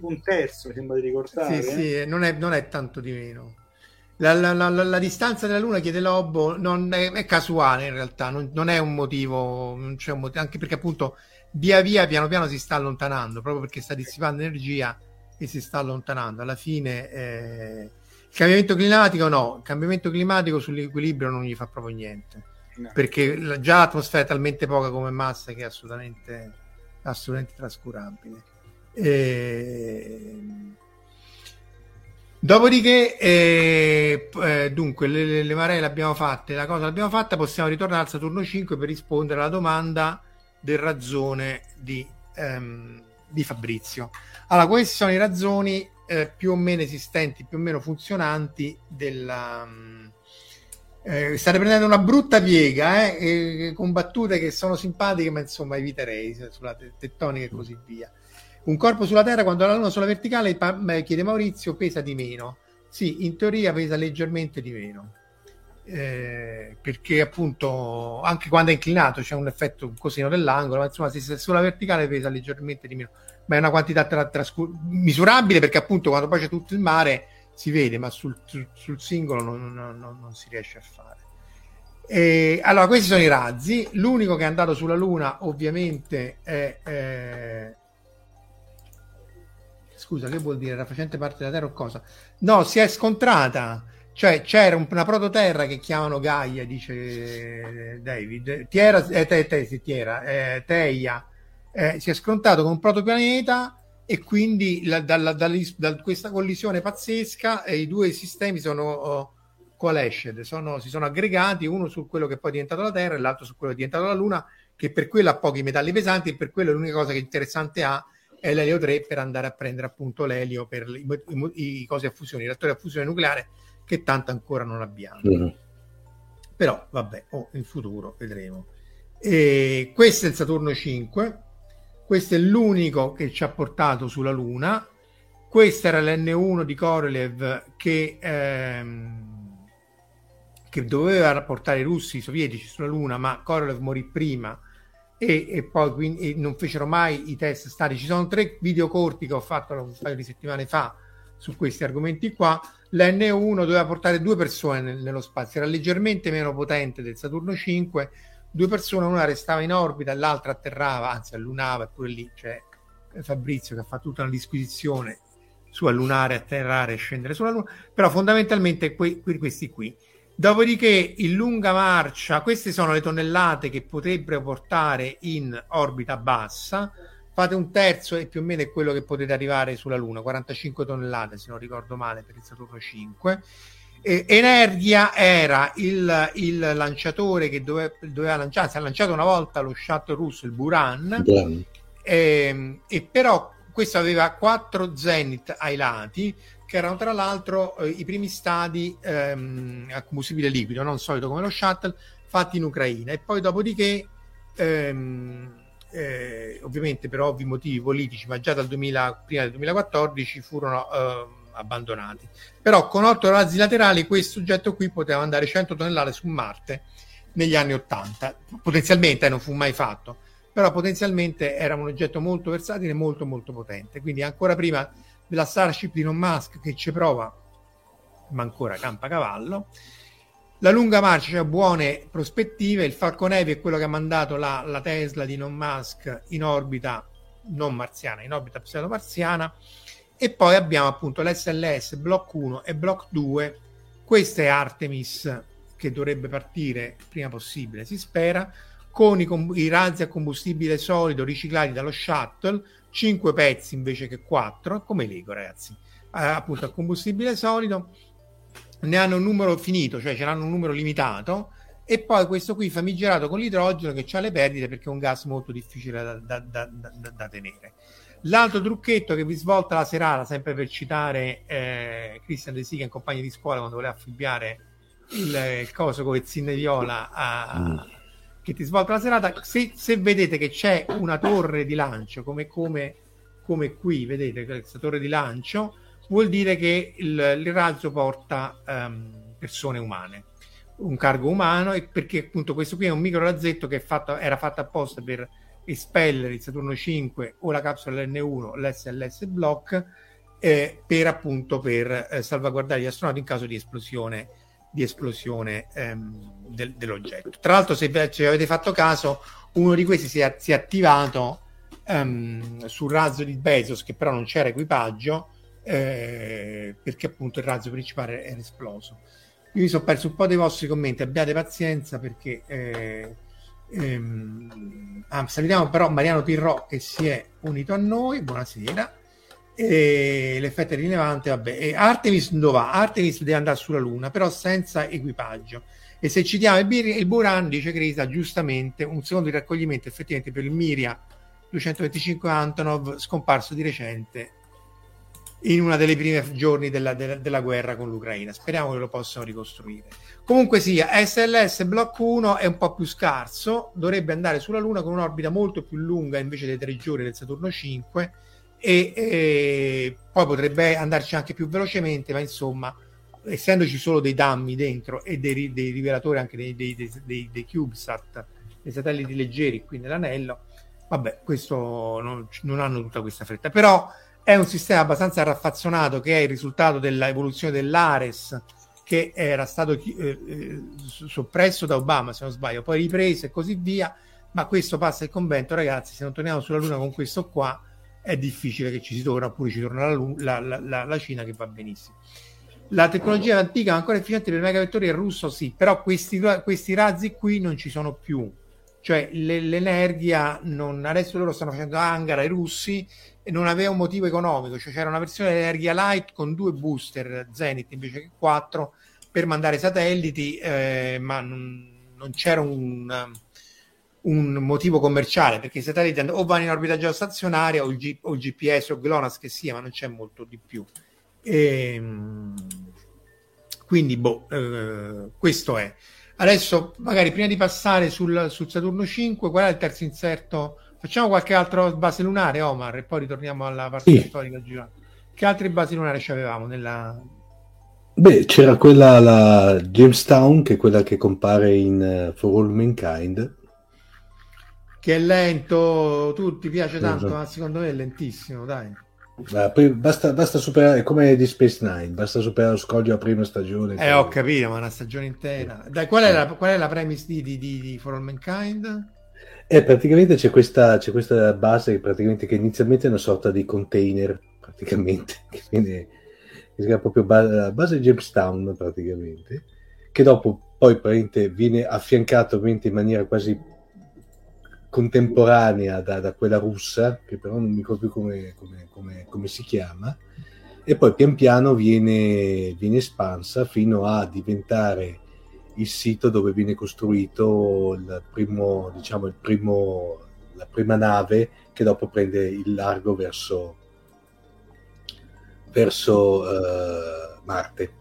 Un terzo, mi sembra di ricordare.
Sì, sì, non è, non è tanto di meno. La, la, la, la, distanza della Luna, chiede Lobo, non è, è casuale in realtà, non, non, è un motivo, un motivo, anche perché appunto via via, piano piano si sta allontanando, proprio perché sta dissipando energia e si sta allontanando. Alla fine eh, il cambiamento climatico no, il cambiamento climatico sull'equilibrio non gli fa proprio niente, no. perché già l'atmosfera è talmente poca come massa che è assolutamente, assolutamente trascurabile. E... Dopodiché, eh, dunque, le, le, le, maree le abbiamo fatte, la cosa l'abbiamo fatta, possiamo ritornare al Saturno 5 per rispondere alla domanda del razzone di, ehm, di Fabrizio. Allora, queste sono i razzoni eh, più o meno esistenti, più o meno funzionanti della... Mm, eh, state prendendo una brutta piega eh, con battute che sono simpatiche, ma insomma eviterei sulla tettonica e così via. Un corpo sulla Terra quando la Luna sulla verticale, chiede Maurizio, pesa di meno. Sì, in teoria pesa leggermente di meno. Eh, perché appunto anche quando è inclinato c'è un effetto un cosino dell'angolo, ma insomma se sulla verticale pesa leggermente di meno, ma è una quantità tra, trascur- misurabile perché appunto quando poi c'è tutto il mare si vede, ma sul, sul, singolo non, non, non, si riesce a fare. E, allora, questi sono i razzi. L'unico che è andato sulla Luna, ovviamente, è, è Scusa, che vuol dire? Era facente parte della Terra o cosa? No, si è scontrata. Cioè, c'era una prototerra che chiamano Gaia, dice David. Tiera, eh, te, te, te, Tiera, eh, Teia. Eh, si è scontrato con un protopianeta e quindi la, dalla, da, da, questa collisione pazzesca eh, i due sistemi sono oh, coalesced, sono, si sono aggregati, uno su quello che poi è diventato la Terra e l'altro su quello che è diventato la Luna, che per quello ha pochi metalli pesanti e per quello l'unica cosa che interessante ha è l'elio 3 per andare a prendere appunto l'elio per i, i, i cosi a fusione, i reattori a fusione nucleare che tanto ancora non abbiamo. Mm-hmm. Però vabbè, oh, in futuro vedremo. E questo è il Saturno 5, questo è l'unico che ci ha portato sulla Luna. Questo era l'N1 di Korolev che, ehm, che doveva portare i russi, i sovietici sulla Luna, ma Korolev morì prima e, e poi quindi, e non fecero mai i test statici. Ci sono tre video corti che ho fatto un paio di settimane fa su questi argomenti qua. L'N1 doveva portare due persone nel, nello spazio, era leggermente meno potente del Saturno 5. Due persone, una restava in orbita, l'altra atterrava, anzi allunava, e pure lì c'è Fabrizio che fatto tutta una disquisizione su allunare, atterrare e scendere sulla Luna, però fondamentalmente que- questi qui. Dopodiché in lunga marcia, queste sono le tonnellate che potrebbero portare in orbita bassa. Fate un terzo e più o meno è quello che potete arrivare sulla Luna, 45 tonnellate se non ricordo male per il Saturno 5. Eh, Energia era il, il, lanciatore che dove, doveva lanciare, si è lanciato una volta lo shuttle russo, il Buran, eh, e però questo aveva quattro zenith ai lati che erano tra l'altro eh, i primi stadi ehm, a combustibile liquido, non solito come lo shuttle, fatti in Ucraina. E poi dopodiché, ehm, eh, ovviamente per ovvi motivi politici, ma già dal 2000, prima del 2014 furono eh, abbandonati. Però con otto razzi laterali questo oggetto qui poteva andare 100 tonnellate su Marte negli anni 80. Potenzialmente eh, non fu mai fatto, però potenzialmente era un oggetto molto versatile molto molto potente. Quindi ancora prima della Starship di Elon Musk che ci prova, ma ancora campa cavallo. La lunga marcia ha cioè buone prospettive. Il Falcon Heavy è quello che ha mandato la, la Tesla di Elon Musk in orbita non marziana, in orbita pseudo-marziana. E poi abbiamo appunto l'SLS Block 1 e Block 2. Questa è Artemis che dovrebbe partire prima possibile, si spera, con i, i razzi a combustibile solido riciclati dallo shuttle 5 pezzi invece che 4, come Lego ragazzi, eh, appunto a combustibile solido, ne hanno un numero finito, cioè ce l'hanno un numero limitato, e poi questo qui famigerato con l'idrogeno che ha le perdite perché è un gas molto difficile da, da, da, da tenere. L'altro trucchetto che vi svolta la serata, sempre per citare eh, Christian De Sica in compagno di scuola quando voleva affibbiare il, il coso con zinne viola a, mm che ti svolta la serata. Se, se, vedete che c'è una torre di lancio, come, come, come qui, vedete questa torre di lancio, vuol dire che il, il razzo porta um, persone umane. un cargo umano e perché appunto questo qui è un micro razzetto che fatto, era fatto apposta per espellere il Saturno 5 o la capsula N1 l'SLS Block eh, per appunto per eh, salvaguardare gli astronauti in caso di esplosione, di esplosione ehm, del, dell'oggetto. Tra l'altro se ci avete fatto caso uno di questi si è, si è attivato ehm, sul razzo di Bezos che però non c'era equipaggio eh, perché appunto il razzo principale era esploso. Io mi sono perso un po' dei vostri commenti, abbiate pazienza perché eh, ehm, ah, salutiamo però Mariano Pirro che si è unito a noi, buonasera. E l'effetto è rilevante, vabbè. E Artemis dove? Artemis deve andare sulla Luna, però senza equipaggio. E se citiamo il, il Buran, dice Crisa, giustamente, un secondo di raccoglimento effettivamente per il Miria 225 Antonov, scomparso di recente in una delle prime giorni della, della, della, guerra con l'Ucraina. Speriamo che lo possano ricostruire. Comunque sia, SLS Block 1 è un po' più scarso, dovrebbe andare sulla Luna con un'orbita molto più lunga invece dei tre giorni del Saturno 5 e, e poi potrebbe andarci anche più velocemente, ma insomma, essendoci solo dei dammi dentro e dei, dei rivelatori anche dei, dei, dei, dei CubeSat, dei satelliti leggeri qui nell'anello, vabbè, questo non, non hanno tutta questa fretta. Però è un sistema abbastanza raffazzonato che è il risultato dell'evoluzione dell'Ares che era stato eh, eh, soppresso da Obama se non sbaglio poi ripreso e così via ma questo passa il convento ragazzi se non torniamo sulla luna con questo qua è difficile che ci si torna oppure ci torna la, la, la, la Cina che va benissimo. La tecnologia antica è ancora efficiente per i megavettori è russo sì però questi, questi razzi qui non ci sono più. Cioè l'energia non, adesso loro stanno facendo Angara i russi non aveva un motivo economico, cioè c'era una versione di Energia Light con due booster Zenith invece che quattro per mandare satelliti, eh, ma non, non c'era un, un, motivo commerciale perché i satelliti o vanno in orbita geostazionaria o il, G, o il GPS o GLONASS che sia, ma non c'è molto di più. E, ehm, quindi, boh, eh, questo è. Adesso, magari prima di passare sul, sul Saturno 5, qual è il terzo inserto? Facciamo qualche altro base lunare, Omar, e poi ritorniamo alla parte sì. storica girata. Che altre basi lunari ci avevamo nella...
Beh, c'era quella, la Jamestown, che è quella che compare in uh, For All Mankind.
Che è lento, tu ti piace tanto, esatto. ma secondo me è lentissimo, dai.
poi basta, basta, superare, come di Space Nine, basta superare lo scoglio a prima stagione.
Eh, ho capito, ma una stagione intera. Dai, qual è la, qual è la premise di, di, di For All Mankind?
Eh, praticamente c'è questa, c'è questa base praticamente, che inizialmente è una sorta di container, praticamente, che viene che si chiama proprio base, base Jamestown, praticamente, che dopo poi viene affiancato ovviamente in maniera quasi contemporanea da, da, quella russa, che però non mi ricordo più come, come, come, come, si chiama, e poi pian piano viene, viene espansa fino a diventare il sito dove viene costruito il primo, diciamo, il primo, la prima nave che dopo prende il largo verso, verso uh, Marte.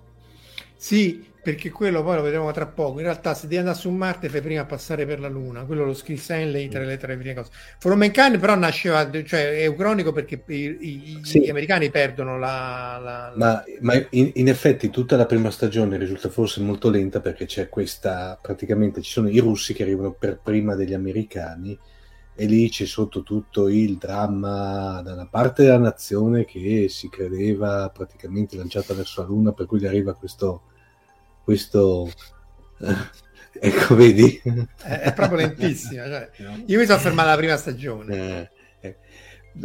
Sì, perché quello poi lo vedremo tra poco. In realtà, se devi andare su Marte, fai prima passare per la Luna. Quello lo scrisse Henley tra le tre prime cose. For Mankind, però, nasceva, cioè è ucronico perché i, i, sì. gli americani perdono la. la,
la... Ma, ma in, in, effetti, tutta la prima stagione risulta forse molto lenta perché c'è questa. Praticamente ci sono i russi che arrivano per prima degli americani. E lì c'è sotto tutto il dramma da una parte della nazione che si credeva praticamente lanciata verso la Luna, per cui gli arriva questo questo... ecco, vedi?
È, è proprio lentissima. Cioè, io mi sono fermato alla prima stagione.
Eh, eh.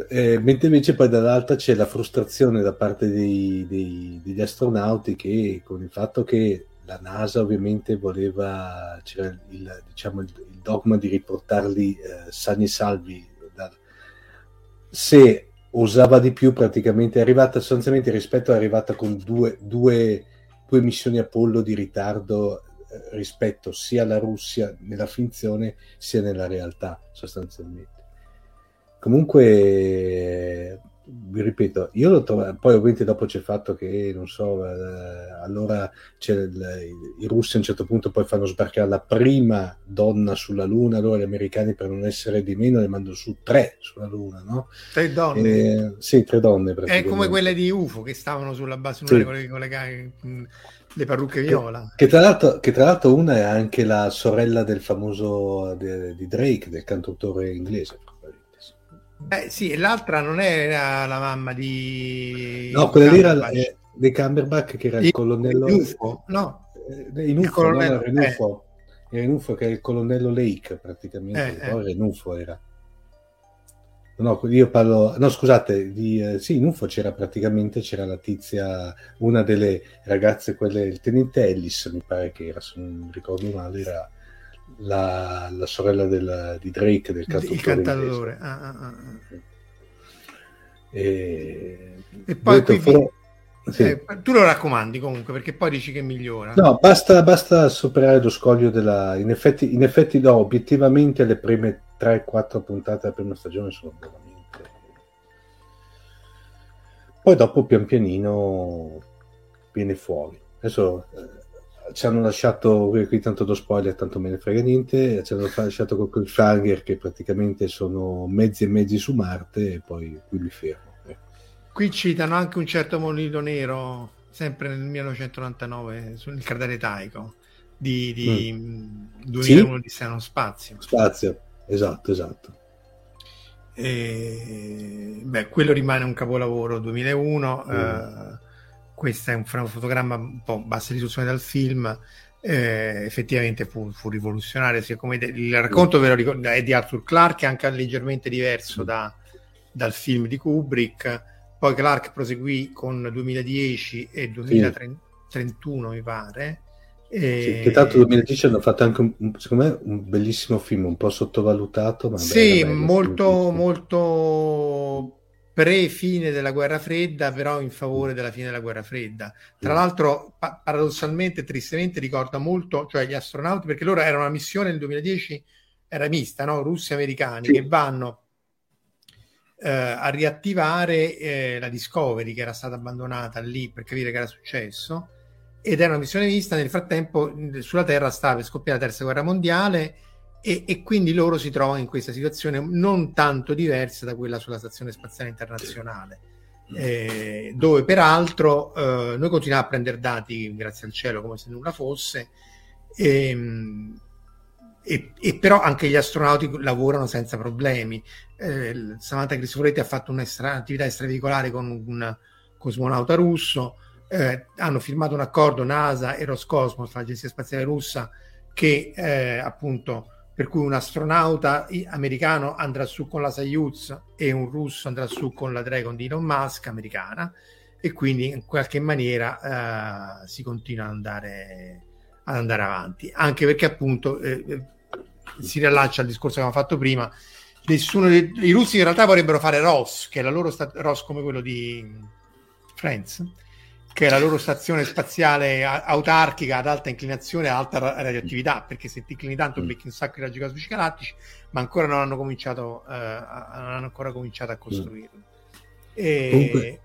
Eh, mentre invece poi dall'altra c'è la frustrazione da parte dei, dei, degli astronauti che con il fatto che la NASA ovviamente voleva, c'era il, diciamo, il, il dogma di riportarli eh, sani e salvi. Da, se usava di più praticamente è arrivata sostanzialmente rispetto è arrivata con due, due due missioni Apollo di ritardo eh, rispetto sia alla Russia nella finzione sia nella realtà sostanzialmente. Comunque vi ripeto, io lo trovo, poi ovviamente dopo c'è il fatto che, non so, eh, allora il, i russi a un certo punto poi fanno sbarcare la prima donna sulla Luna, allora gli americani per non essere di meno ne mandano su tre sulla Luna, no?
Tre donne?
Eh, sì, tre donne.
È come quelle di UFO che stavano sulla base sì. con, le, con le, le, parrucche viola.
Che, che, tra l'altro, che, tra l'altro, una è anche la sorella del famoso de, di Drake, del cantautore inglese.
Eh, sì, e l'altra non era la mamma di...
No, quella lì era eh, di Camberback che era il, il colonnello...
Renufo, no?
Eh, in UFO, il colonnello... no, Renufo. Eh. Renufo che è il colonnello Lake praticamente, eh, eh. Renufo era. No, io parlo, no scusate, di, eh, sì, in UFO c'era praticamente, c'era la tizia, una delle ragazze, quelle, il tenente Ellis mi pare che era, se non ricordo male, era la, la sorella del, di Drake, del cantatore. Il cantatore. Ah, ah, ah.
E, e poi qui però, sì. eh, tu lo raccomandi comunque perché poi dici che migliora.
No, basta, basta superare lo scoglio della... In effetti, in effetti no, obiettivamente le prime 3-4 puntate della prima stagione sono veramente... Poi dopo pian pianino viene fuori. Adesso eh, ci hanno lasciato, qui tanto do spoiler, tanto me ne frega niente, ci hanno lasciato con cliffhanger che praticamente sono mezzi e mezzi su Marte e poi qui mi fermo. Eh.
Qui citano anche un certo monito nero, sempre nel 1999, sul cratere Taico, di, di mm. 2001 di Seno Spazio.
Spazio, esatto, esatto.
E, beh, quello rimane un capolavoro 2001. Mm. Eh, questo è un fotogramma un po' bassa risoluzione dal film eh, effettivamente fu, fu rivoluzionario come de- il racconto ve lo ricordo, è di Arthur Clarke anche leggermente diverso da, dal film di Kubrick. Poi Clarke proseguì con 2010 e 2031 sì. mi pare.
E... Sì, che tanto 2010 hanno fatto anche un, secondo me un bellissimo film un po' sottovalutato ma
sì bello, molto molto pre-fine della guerra fredda, però in favore della fine della guerra fredda. Tra l'altro, pa- paradossalmente, tristemente, ricorda molto, cioè gli astronauti, perché loro erano una missione nel 2010, era mista, no? russi e americani, sì. che vanno eh, a riattivare eh, la Discovery, che era stata abbandonata lì per capire che era successo, ed era una missione mista, nel frattempo sulla Terra stava per scoppiare la terza guerra mondiale e, e, quindi loro si trovano in questa situazione non tanto diversa da quella sulla Stazione Spaziale Internazionale, eh, dove peraltro eh, noi continuiamo a prendere dati, grazie al cielo, come se nulla fosse, e, ehm, e, e però anche gli astronauti lavorano senza problemi. Eh, Samantha Cristoforetti ha fatto un'attività extraveicolare con un cosmonauta russo, eh, hanno firmato un accordo NASA e Roscosmos, l'agenzia spaziale russa, che eh, appunto per cui un astronauta americano andrà su con la Soyuz e un russo andrà su con la Dragon di Elon Musk americana e quindi in qualche maniera uh, si continua ad andare, ad andare, avanti. Anche perché appunto eh, eh, si riallaccia al discorso che avevamo fatto prima. Nessuno dei, i russi in realtà vorrebbero fare ROS che è la loro sta- ROS come quello di Friends che è la loro stazione spaziale autarchica ad alta inclinazione e alta radioattività, perché se ti inclini tanto mm. becchi un sacco di raggi cosmici galattici, ma ancora non hanno cominciato, eh, non hanno ancora cominciato a costruirlo.
E... Comunque,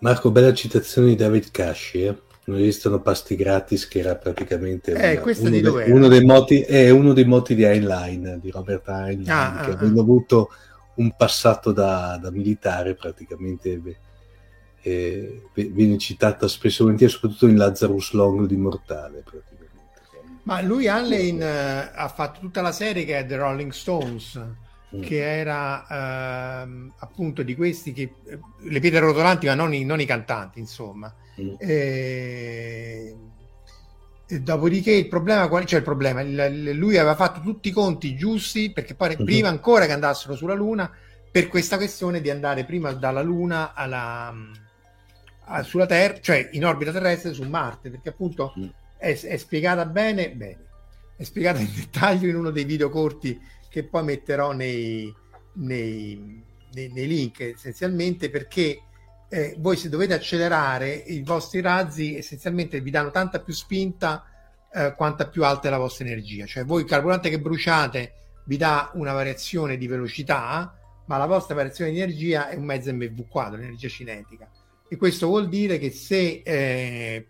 Marco, bella citazione di David Casci, eh? non esistono pasti gratis che era praticamente
eh, una, uno,
de, uno, dei moti, è uno dei moti di Heinlein di Robert Heinlein ah, che ah, avendo ah. avuto un passato da, da militare praticamente beh, eh, viene citata spesso e volentieri, soprattutto in Lazarus Long di Mortale.
Ma lui Allen uh, ha fatto tutta la serie che è The Rolling Stones, mm. che era uh, appunto di questi che le pietre rotolanti, ma non i, non i cantanti, insomma. Mm. E... E dopodiché il problema, qual... cioè il problema, il, lui aveva fatto tutti i conti giusti perché poi mm-hmm. prima ancora che andassero sulla Luna per questa questione di andare prima dalla Luna alla, sulla Terra, cioè in orbita terrestre su Marte, perché appunto mm. è, è, spiegata bene, bene, è spiegata in dettaglio in uno dei video corti che poi metterò nei, nei, nei, nei link essenzialmente perché eh, voi se dovete accelerare i vostri razzi essenzialmente vi danno tanta più spinta eh, quanta più alta è la vostra energia, cioè voi il carburante che bruciate vi dà una variazione di velocità ma la vostra variazione di energia è un mezzo mv quadro, l'energia cinetica. E questo vuol dire che se eh,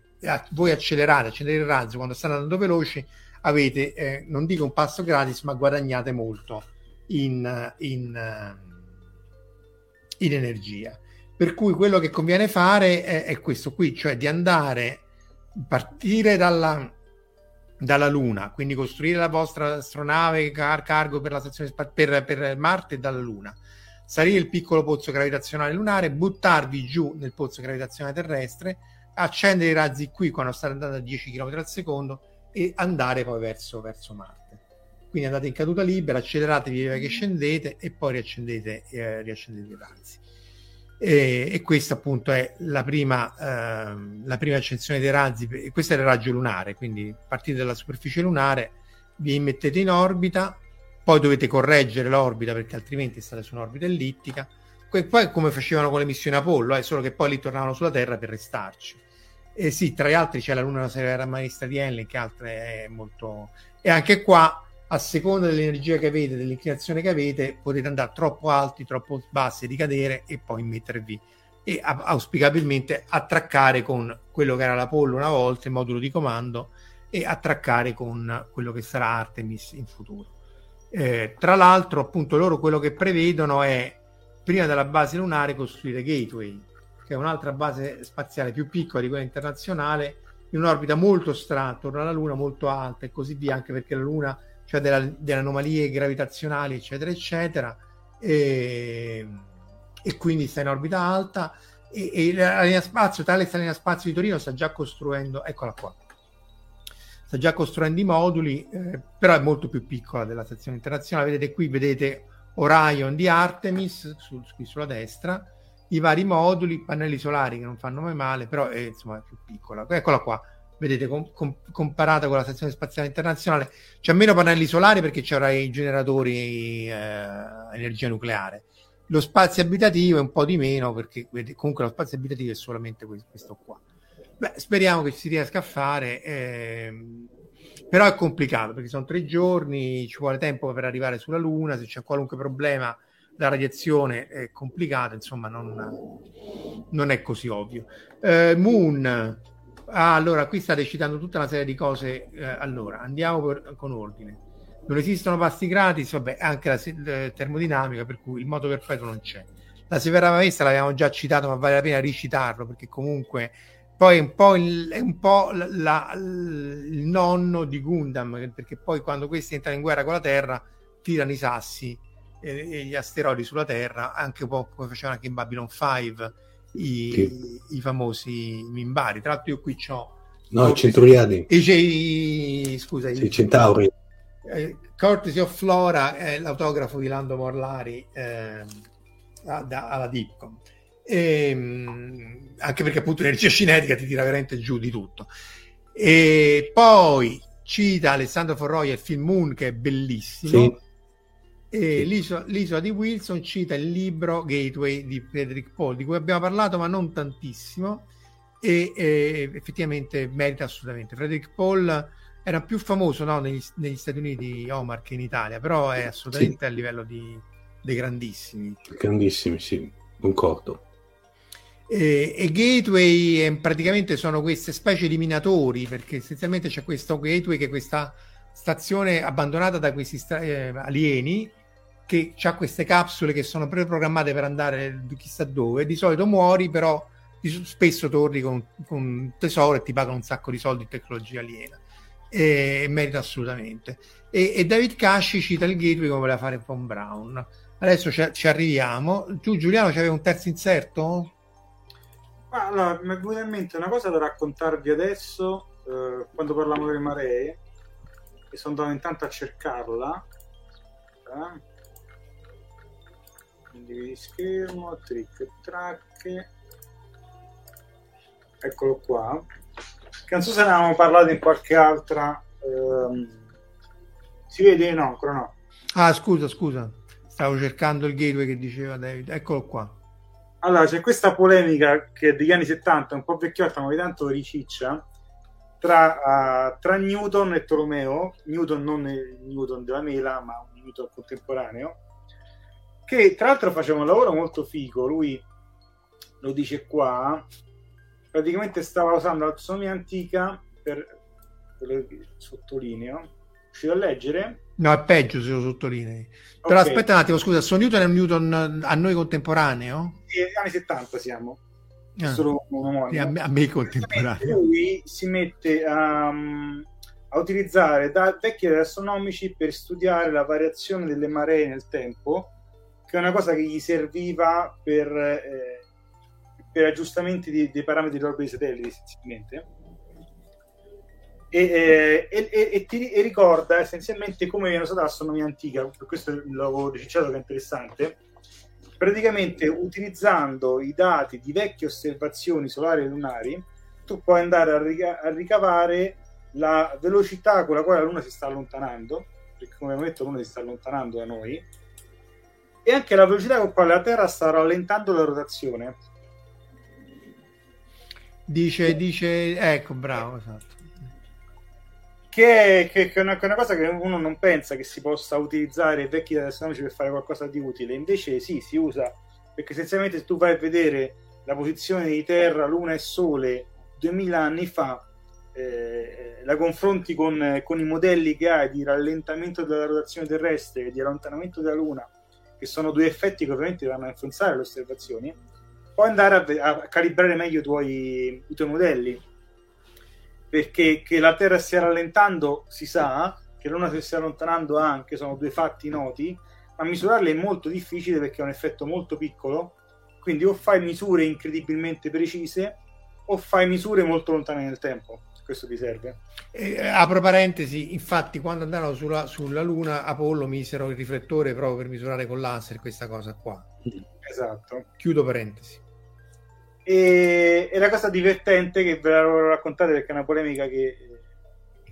voi accelerate, accendete il razzo quando state andando veloci, avete, eh, non dico un passo gratis, ma guadagnate molto in, in, in energia. Per cui quello che conviene fare è, è questo qui, cioè di andare, partire dalla, dalla Luna, quindi costruire la vostra astronave car- cargo per la stazione spa- per, per Marte dalla Luna, salire il piccolo pozzo gravitazionale lunare, buttarvi giù nel pozzo gravitazionale terrestre, accendere i razzi qui quando state andando a 10 km al secondo e andare poi verso, verso Marte. Quindi andate in caduta libera, acceleratevi che scendete e poi riaccendete, eh, riaccendete i razzi. E, e, questa appunto è la prima, eh, la prima accensione dei razzi, questo è il raggio lunare, quindi partite dalla superficie lunare, vi mettete in orbita, poi dovete correggere l'orbita perché altrimenti state su un'orbita ellittica, poi come facevano con le missioni Apollo, eh, solo che poi lì tornavano sulla Terra per restarci. E sì, tra gli altri c'è la Luna Severa Marista di Enlil, che altre è molto... E anche qua a seconda dell'energia che avete, dell'inclinazione che avete, potete andare troppo alti, troppo bassi, ricadere e poi mettervi e auspicabilmente attraccare con quello che era l'Apollo una volta, il modulo di comando, e attraccare con quello che sarà Artemis in futuro. Eh, tra l'altro, appunto, loro quello che prevedono è prima della base lunare costruire Gateway, che è un'altra base spaziale più piccola di quella internazionale, in un'orbita molto strana attorno alla Luna, molto alta e così via, anche perché la Luna della, delle anomalie gravitazionali, eccetera, eccetera, e, e quindi sta in orbita alta. E, e la linea spazio, tale sta linea spazio di Torino sta già costruendo, eccola qua, sta già costruendo i moduli, eh, però è molto più piccola della stazione internazionale. Vedete qui, vedete Orion di Artemis, su, qui sulla destra, i vari moduli, pannelli solari che non fanno mai male, però è, insomma, più piccola. Eccola qua, vedete com- com- comparata con la stazione spaziale internazionale c'è meno pannelli solari perché c'era i generatori eh, energia nucleare lo spazio abitativo è un po' di meno perché comunque lo spazio abitativo è solamente questo qua Beh, speriamo che si riesca a fare ehm, però è complicato perché sono tre giorni ci vuole tempo per arrivare sulla luna se c'è qualunque problema la radiazione è complicata insomma non, non è così ovvio eh, Moon Ah, allora, qui state citando tutta una serie di cose. Eh, allora, andiamo per, con ordine. Non esistono pasti gratis, vabbè, anche la, la termodinamica, per cui il moto perpetuo non c'è. La Severa Maestra l'abbiamo già citato, ma vale la pena ricitarlo perché comunque poi è un po', il, è un po la, il nonno di Gundam, perché poi quando questi entrano in guerra con la Terra tirano i sassi e, e gli asteroidi sulla Terra, anche un po' come facevano anche in Babylon 5 i, sì. i famosi mimbari. Tra l'altro io qui ho...
No, i centuriani.
I, i, scusa,
sì, i centauri.
Eh, Courtesy of Flora è l'autografo di Lando Morlari eh, da, alla Dipcom. E, ehm, anche perché appunto l'energia cinetica ti tira veramente giù di tutto. E poi cita Alessandro Forroia il film Moon che è bellissimo. Sì e l'isola, l'isola, di Wilson cita il libro Gateway di Frederick Paul, di cui abbiamo parlato ma non tantissimo, e, e effettivamente merita assolutamente. Frederick Paul era più famoso no, negli, negli, Stati Uniti, Omar, che in Italia, però è assolutamente sì. a livello di, dei grandissimi.
Grandissimi, sì, concordo.
E, e, gateway eh, praticamente sono queste specie di minatori perché essenzialmente c'è questo gateway che è questa stazione abbandonata da questi stra- eh, alieni che ha queste capsule che sono preprogrammate per andare chissà dove. Di solito muori, però spesso torni con, con tesoro e ti pagano un sacco di soldi in tecnologia aliena. E, merita assolutamente. E, e, David Casci cita il gateway come voleva fare Von Brown. Adesso ci, ci arriviamo. Tu, Giuliano, c'avevi un terzo inserto?
Allora, mi è venuta in mente una cosa da raccontarvi adesso. Eh, quando parliamo delle maree, e sono andato intanto a cercarla. Eh? condividi schermo, trick e track. Eccolo qua. Che non so se ne avevamo parlato in qualche altra. Ehm... Si vede? No, ancora no.
Ah, scusa, scusa. Stavo cercando il gateway che diceva David. Eccolo qua.
Allora, c'è questa polemica che degli anni 70, un po' vecchiotta, ma tanto riciccia, tra, uh, tra Newton e Tolomeo. Newton non il Newton della mela, ma un Newton contemporaneo che tra l'altro faceva un lavoro molto figo, lui lo dice qua, praticamente stava usando l'autonomia antica per, per sottolineo, riuscito a leggere?
No, è peggio se lo sottolinei. Però okay. aspetta un attimo, scusa, Son Newton è un Newton a noi contemporaneo?
Sì, anni 70 siamo. Ah. Solo
sì, a, me, a me contemporaneo.
Lui si mette a, a utilizzare da vecchi astronomici per studiare la variazione delle maree nel tempo, che è una cosa che gli serviva per, eh, per aggiustamenti di, dei parametri di orbita dei satelliti, essenzialmente e, e, e, ti, e, ricorda essenzialmente come viene usata l'astronomia antica, questo l'avevo riciclato che è interessante, praticamente utilizzando i dati di vecchie osservazioni solari e lunari, tu puoi andare a, rica- a ricavare la velocità con la quale la Luna si sta allontanando, perché come abbiamo detto la Luna si sta allontanando da noi, e anche la velocità con la quale la Terra sta rallentando la rotazione.
Dice, dice, ecco, bravo, esatto
che è, che, che, è una, che, è una, cosa che uno non pensa che si possa utilizzare i vecchi astronomici per fare qualcosa di utile, invece sì, si usa, perché essenzialmente se tu vai a vedere la posizione di Terra, Luna e Sole 2000 anni fa, eh, la confronti con, con, i modelli che hai di rallentamento della rotazione terrestre e di allontanamento della Luna, che sono due effetti che ovviamente vanno a influenzare le osservazioni, puoi andare a, a calibrare meglio i tuoi, i tuoi modelli perché che la Terra stia rallentando si sa, che la Luna si stia allontanando anche, sono due fatti noti, ma misurarle è molto difficile perché è un effetto molto piccolo, quindi o fai misure incredibilmente precise o fai misure molto lontane nel tempo. Questo ti serve.
Eh, apro parentesi, infatti quando andarono sulla, sulla Luna Apollo misero il riflettore proprio per misurare con laser questa cosa qua.
Esatto.
Chiudo parentesi.
E, e, la cosa divertente che ve la raccontate perché è una polemica che,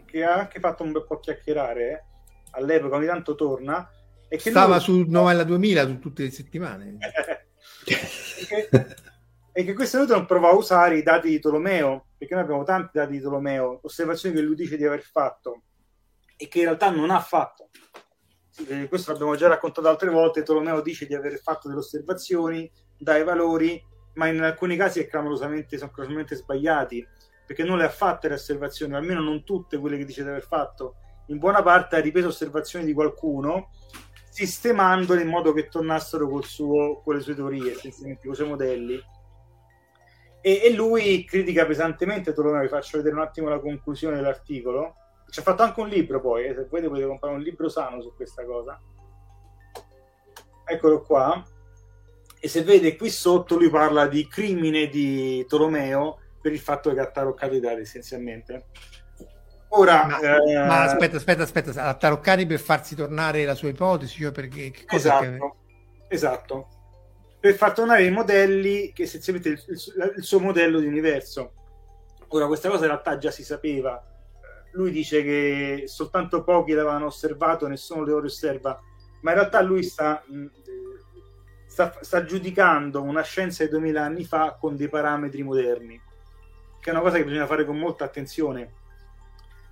che ha anche fatto un bel po' chiacchierare eh, all'epoca, ogni tanto torna.
E che Stava lui... su Novella 2000 su tutte le settimane.
e, che, e che questo Newton prova a usare i dati di Tolomeo, perché noi abbiamo tanti dati di Tolomeo, osservazioni che lui dice di aver fatto e che in realtà non ha fatto. Questo l'abbiamo già raccontato altre volte. Tolomeo dice di aver fatto delle osservazioni, dai valori ma in alcuni casi è clamorosamente, sono clamorosamente sbagliati, perché non le ha fatte le osservazioni, almeno non tutte quelle che dice di aver fatto. In buona parte ha ripreso osservazioni di qualcuno, sistemandole in modo che tornassero suo, con le sue teorie, con i suoi modelli. E, e lui critica pesantemente Tolomeo, vi faccio vedere un attimo la conclusione dell'articolo. Ci ha fatto anche un libro poi, eh, se volete potete comprare un libro sano su questa cosa. Eccolo qua e se vede qui sotto lui parla di crimine di Tolomeo per il fatto che ha taroccato i dati essenzialmente. Ora,
ma, eh... ma aspetta, aspetta, aspetta, ha taroccati per farsi tornare la sua ipotesi, cioè perché che
cosa esatto, che... esatto, per far tornare i modelli che essenzialmente il, il, il suo modello di universo. Ora, questa cosa in realtà già si sapeva. Lui dice che soltanto pochi l'avevano osservato, nessuno le osserva, ma in realtà lui sta mh, sta, sta, giudicando una scienza di 2000 anni fa con dei parametri moderni, che è una cosa che bisogna fare con molta attenzione.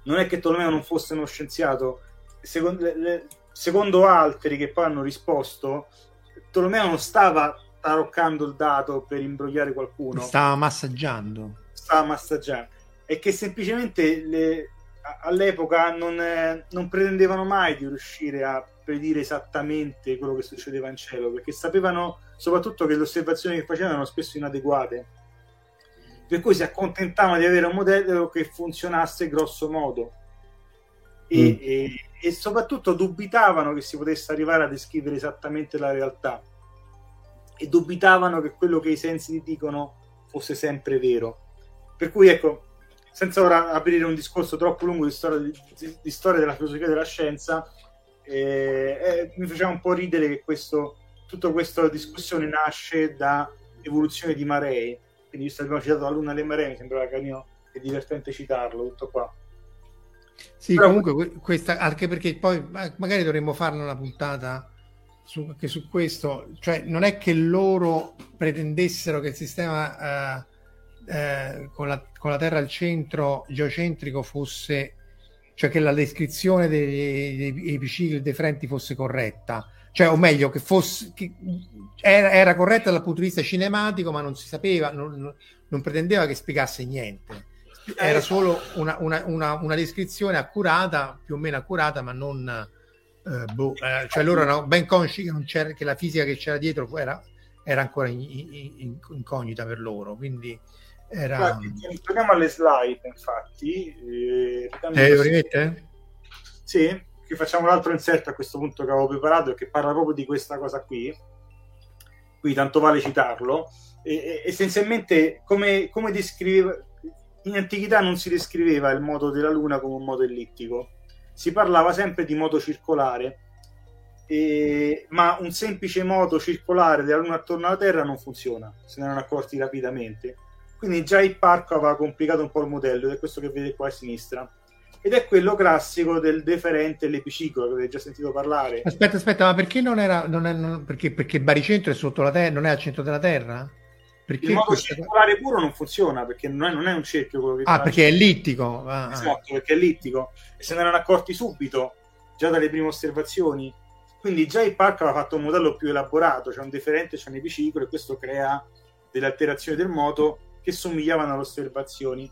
Non è che Tolomeo non fosse uno scienziato, secondo, le, secondo altri che poi hanno risposto, Tolomeo non stava taroccando il dato per imbrogliare qualcuno,
stava massaggiando.
Stava massaggiando. E che semplicemente le, all'epoca non, eh, non pretendevano mai di riuscire a predire esattamente quello che succedeva in cielo, perché sapevano soprattutto che le osservazioni che facevano erano spesso inadeguate. Per cui si accontentavano di avere un modello che funzionasse grosso modo. E, mm. e, e soprattutto dubitavano che si potesse arrivare a descrivere esattamente la realtà. E dubitavano che quello che i sensi dicono fosse sempre vero. Per cui ecco, senza ora aprire un discorso troppo lungo di storia, di, di storia della filosofia della scienza, eh, eh, mi faceva un po' ridere che questo, tutta questa discussione nasce da evoluzione di maree. Quindi, visto che abbiamo citato la Luna e le maree, mi sembrava carino e divertente citarlo. Tutto qua.
Sì, Però, comunque, questa, anche perché poi magari dovremmo farne una puntata su, anche su questo. Cioè, non è che loro pretendessero che il sistema eh, eh, con, la, con la Terra al centro geocentrico fosse cioè che la descrizione dei, dei, dei epicicli deferenti fosse corretta, cioè o meglio che fosse che era, era, corretta dal punto di vista cinematico, ma non si sapeva, non, non pretendeva che spiegasse niente. Era eh, solo una, una, una, una, descrizione accurata, più o meno accurata, ma non eh, boh, eh, cioè loro erano ben consci che, che, la fisica che c'era dietro era, era ancora in, in, in, incognita per loro. Quindi era...
Guardi, torniamo alle slide, infatti.
Eh, eh, lo rimette?
Sì, che facciamo un altro inserto a questo punto che avevo preparato e che parla proprio di questa cosa qui. Qui tanto vale citarlo. E, essenzialmente, come, come descriveva in antichità non si descriveva il modo della Luna come un modo ellittico, si parlava sempre di modo circolare, e, ma un semplice modo circolare della Luna attorno alla Terra non funziona, se ne erano accorti rapidamente. Quindi già il parco aveva complicato un po' il modello, ed è questo che vedete qua a sinistra. Ed è quello classico del deferente e l'epiciclo, che avete già sentito parlare.
Aspetta, aspetta, ma perché non era... Non è, non, perché, perché il baricentro è sotto la Terra, non è al centro della Terra?
Perché il modo questa... circolare puro non funziona perché non è, non è un cerchio quello che
Ah, perché è ellittico.
Ah, ah, esatto, perché è ellittico. E se ne erano accorti subito, già dalle prime osservazioni. Quindi già il parco aveva fatto un modello più elaborato, c'è un deferente, c'è un epiciclo e questo crea delle alterazioni del moto che somigliavano alle osservazioni.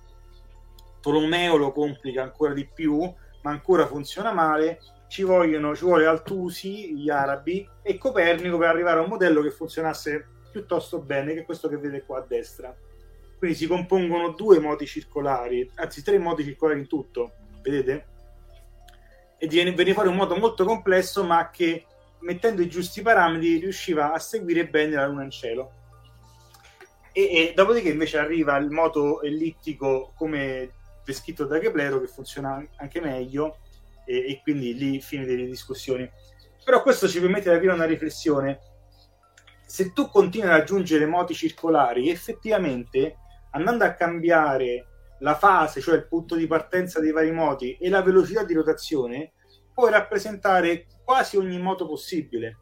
Tolomeo lo complica ancora di più, ma ancora funziona male. Ci, vogliono, ci vuole Altusi, gli arabi e Copernico per arrivare a un modello che funzionasse piuttosto bene, che è questo che vedete qua a destra. Quindi si compongono due modi circolari, anzi tre modi circolari in tutto, vedete? E viene, fuori un modo molto complesso, ma che mettendo i giusti parametri riusciva a seguire bene la luna in cielo. E, e dopodiché invece arriva il moto ellittico come descritto da Keplero che funziona anche meglio e, e quindi lì fine delle discussioni. Però questo ci permette di aprire una riflessione se tu continui ad aggiungere moti circolari, effettivamente andando a cambiare la fase, cioè il punto di partenza dei vari moti e la velocità di rotazione, puoi rappresentare quasi ogni moto possibile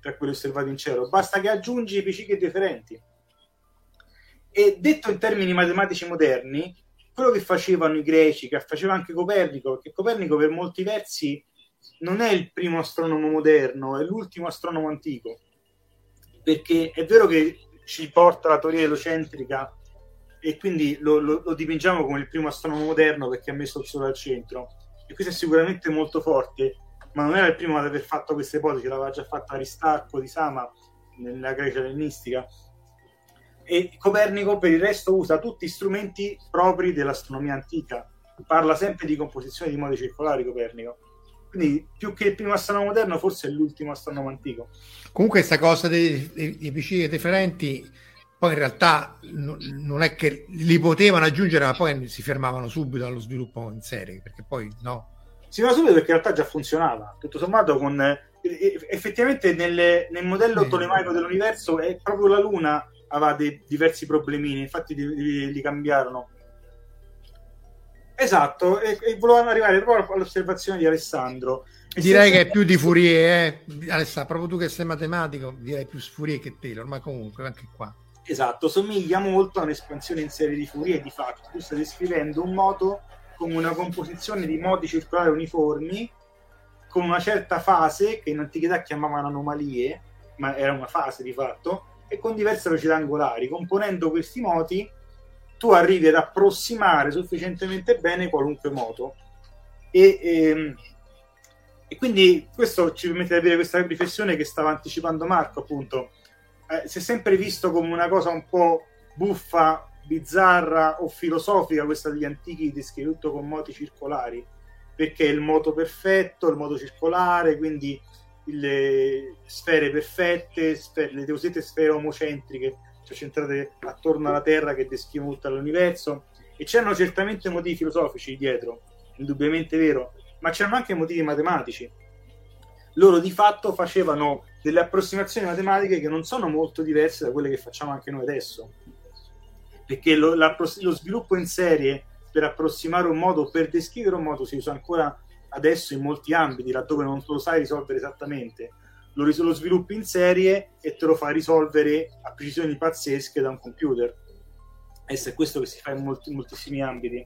tra quelli osservati in cielo. Basta che aggiungi epicicli differenti. E detto in termini matematici moderni, quello che facevano i greci, che faceva anche Copernico, perché Copernico per molti versi non è il primo astronomo moderno, è l'ultimo astronomo antico. Perché è vero che ci porta la teoria elocentrica e quindi lo, lo, lo, dipingiamo come il primo astronomo moderno perché ha messo il Sole al centro. E questo è sicuramente molto forte ma non era il primo ad aver fatto questa ipotesi l'aveva già fatta Aristarco di Sama nella Grecia ellenistica e Copernico per il resto usa tutti strumenti propri dell'astronomia antica parla sempre di composizione di modi circolari Copernico quindi più che il primo astronomo moderno, forse è l'ultimo astronomo antico.
Comunque questa cosa dei, dei, dei piccini differenti, poi in realtà n- non è che li potevano aggiungere, ma poi si fermavano subito allo sviluppo in serie, perché poi no.
Si fermava subito perché in realtà già funzionava. Tutto sommato con... Eh, effettivamente nelle, nel modello tolemaico dell'universo è proprio la Luna aveva dei diversi problemini, infatti li, li, cambiarono Esatto, e, e volevano arrivare proprio all'osservazione di Alessandro.
E direi che è più di Fourier, eh? Alessandro, proprio tu che sei matematico, direi più Fourier che Taylor, ma comunque anche qua.
Esatto, somiglia molto a un'espansione in serie di Fourier, di fatto. Tu stai descrivendo un moto con una composizione di modi circolari uniformi, con una certa fase, che in antichità chiamavano anomalie, ma era una fase di fatto, e con diverse velocità angolari. Componendo questi moti tu arrivi ad approssimare sufficientemente bene qualunque moto. E, e, ehm, e quindi questo ci permette di avere questa riflessione che stava anticipando Marco, appunto. Eh, si è sempre visto come una cosa un po' buffa, bizzarra o filosofica questa degli antichi descritti tutto con moti circolari, perché è il moto perfetto, il moto circolare, quindi le sfere perfette, sfere, le cosiddette sfere omocentriche cioè centrate attorno alla Terra che descrivono tutto l'universo e c'erano certamente motivi filosofici dietro, indubbiamente vero, ma c'erano anche motivi matematici. Loro di fatto facevano delle approssimazioni matematiche che non sono molto diverse da quelle che facciamo anche noi adesso, perché lo, lo sviluppo in serie per approssimare un modo, per descrivere un modo, si usa ancora adesso in molti ambiti, laddove non lo sai risolvere esattamente lo, ris- lo sviluppi in serie e te lo fa risolvere a precisioni pazzesche da un computer. E è questo che si fa in molti, moltissimi ambiti.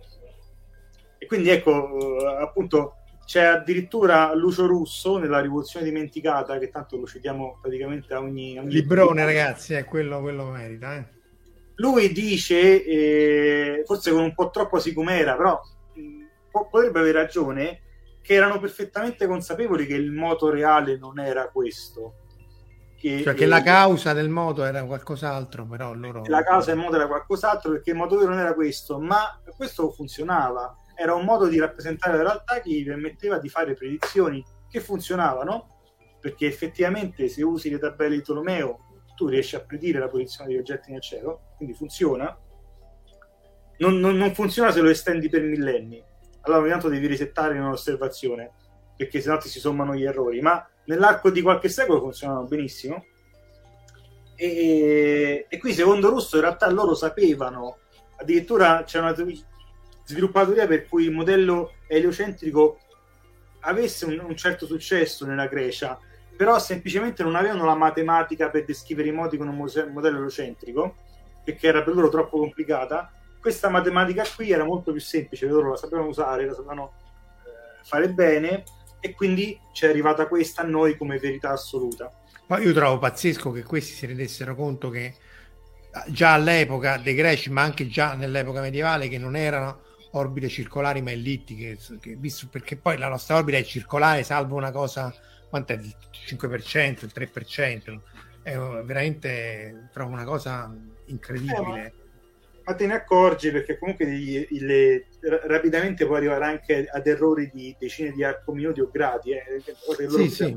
E quindi ecco, eh, appunto, c'è addirittura Lucio Russo nella rivoluzione dimenticata, che tanto lo citiamo praticamente a ogni... ogni
Librone, ragazzi, è quello, quello merita. Eh.
Lui dice, eh, forse con un po' troppo sicumera, però mh, potrebbe avere ragione, che erano perfettamente consapevoli che il moto reale non era questo.
Che, cioè che eh, la causa del moto era qualcos'altro, però loro...
La causa del moto era qualcos'altro perché il moto vero non era questo, ma questo funzionava. Era un modo di rappresentare la realtà che gli permetteva di fare predizioni che funzionavano, perché effettivamente se usi le tabelle di Tolomeo tu riesci a predire la posizione degli oggetti nel cielo, quindi funziona. Non, non, non funziona se lo estendi per millenni allora ogni tanto devi risettare in un'osservazione perché sennò ti si sommano gli errori ma nell'arco di qualche secolo funzionano benissimo. E, e qui secondo Russo in realtà loro sapevano addirittura c'è una sviluppatoria per cui il modello eliocentrico avesse un, un, certo successo nella Grecia però semplicemente non avevano la matematica per descrivere i modi con un modello eliocentrico perché era per loro troppo complicata questa matematica qui era molto più semplice, loro la sapevano usare, la sapevano eh, fare bene e quindi ci è arrivata questa a noi come verità assoluta.
Poi io trovo pazzesco che questi si rendessero conto che già all'epoca dei greci, ma anche già nell'epoca medievale, che non erano orbite circolari ma ellittiche, che, visto, perché poi la nostra orbita è circolare, salvo una cosa, quanto è il 5%, il 3%, è veramente trovo una cosa incredibile.
Ma te ne accorgi perché comunque gli, le, rapidamente può arrivare anche ad errori di decine di minuti o gradi. Eh,
sì, sì.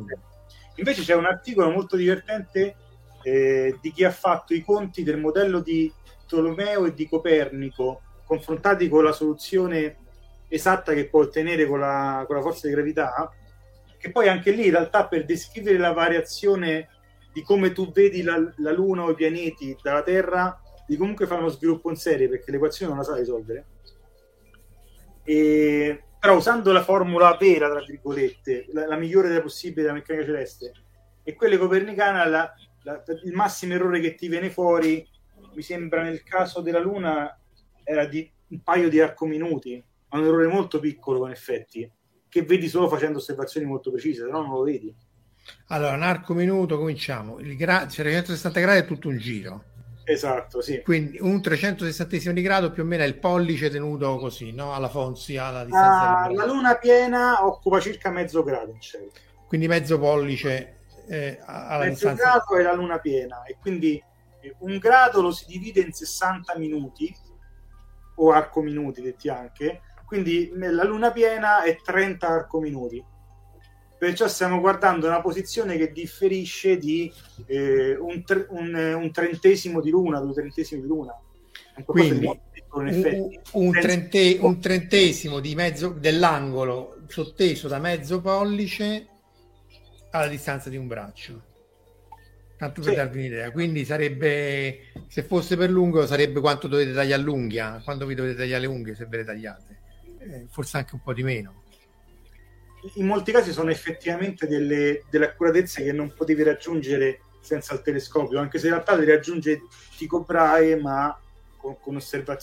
Invece c'è un articolo molto divertente eh, di chi ha fatto i conti del modello di Tolomeo e di Copernico confrontati con la soluzione esatta che può ottenere con la, con la forza di gravità, che poi anche lì in realtà per descrivere la variazione di come tu vedi la, la Luna o i pianeti dalla Terra di comunque fare uno sviluppo in serie perché l'equazione non la sa risolvere. E, però usando la formula vera, tra virgolette, la, la migliore della possibile della meccanica celeste, e quelle copernicana, la, la, il massimo errore che ti viene fuori, mi sembra nel caso della Luna, era di un paio di arcominuti, ma un errore molto piccolo con effetti, che vedi solo facendo osservazioni molto precise, se no non lo vedi.
Allora, un arco minuto, cominciamo. Il gra- 360 gradi è tutto un giro
Esatto, sì.
Quindi un 360 di grado più o meno è il pollice tenuto così, no? Alla Fonzi, alla distanza.
Ah, la luna piena occupa circa mezzo grado in cielo.
Quindi mezzo pollice eh, alla
mezzo
distanza.
grado è la luna piena e quindi eh, un grado lo si divide in 60 minuti o arco minuti detti anche. Quindi la luna piena è 30 arco minuti perciò stiamo guardando una posizione che differisce di eh, un, tre, un, un, trentesimo di luna, due trentesimi di luna.
Quindi un, un, trente, un, trentesimo di mezzo, dell'angolo sotteso da mezzo pollice alla distanza di un braccio. Tanto per sì. darvi un'idea. Quindi sarebbe, se fosse per lungo, sarebbe quanto dovete tagliare l'unghia, quanto vi dovete tagliare le unghie se ve le tagliate. Eh, forse anche un po' di meno
in molti casi sono effettivamente delle, delle accuratezze che non potevi raggiungere senza il telescopio, anche se in realtà le raggiunge Tycho Brahe, ma con, con,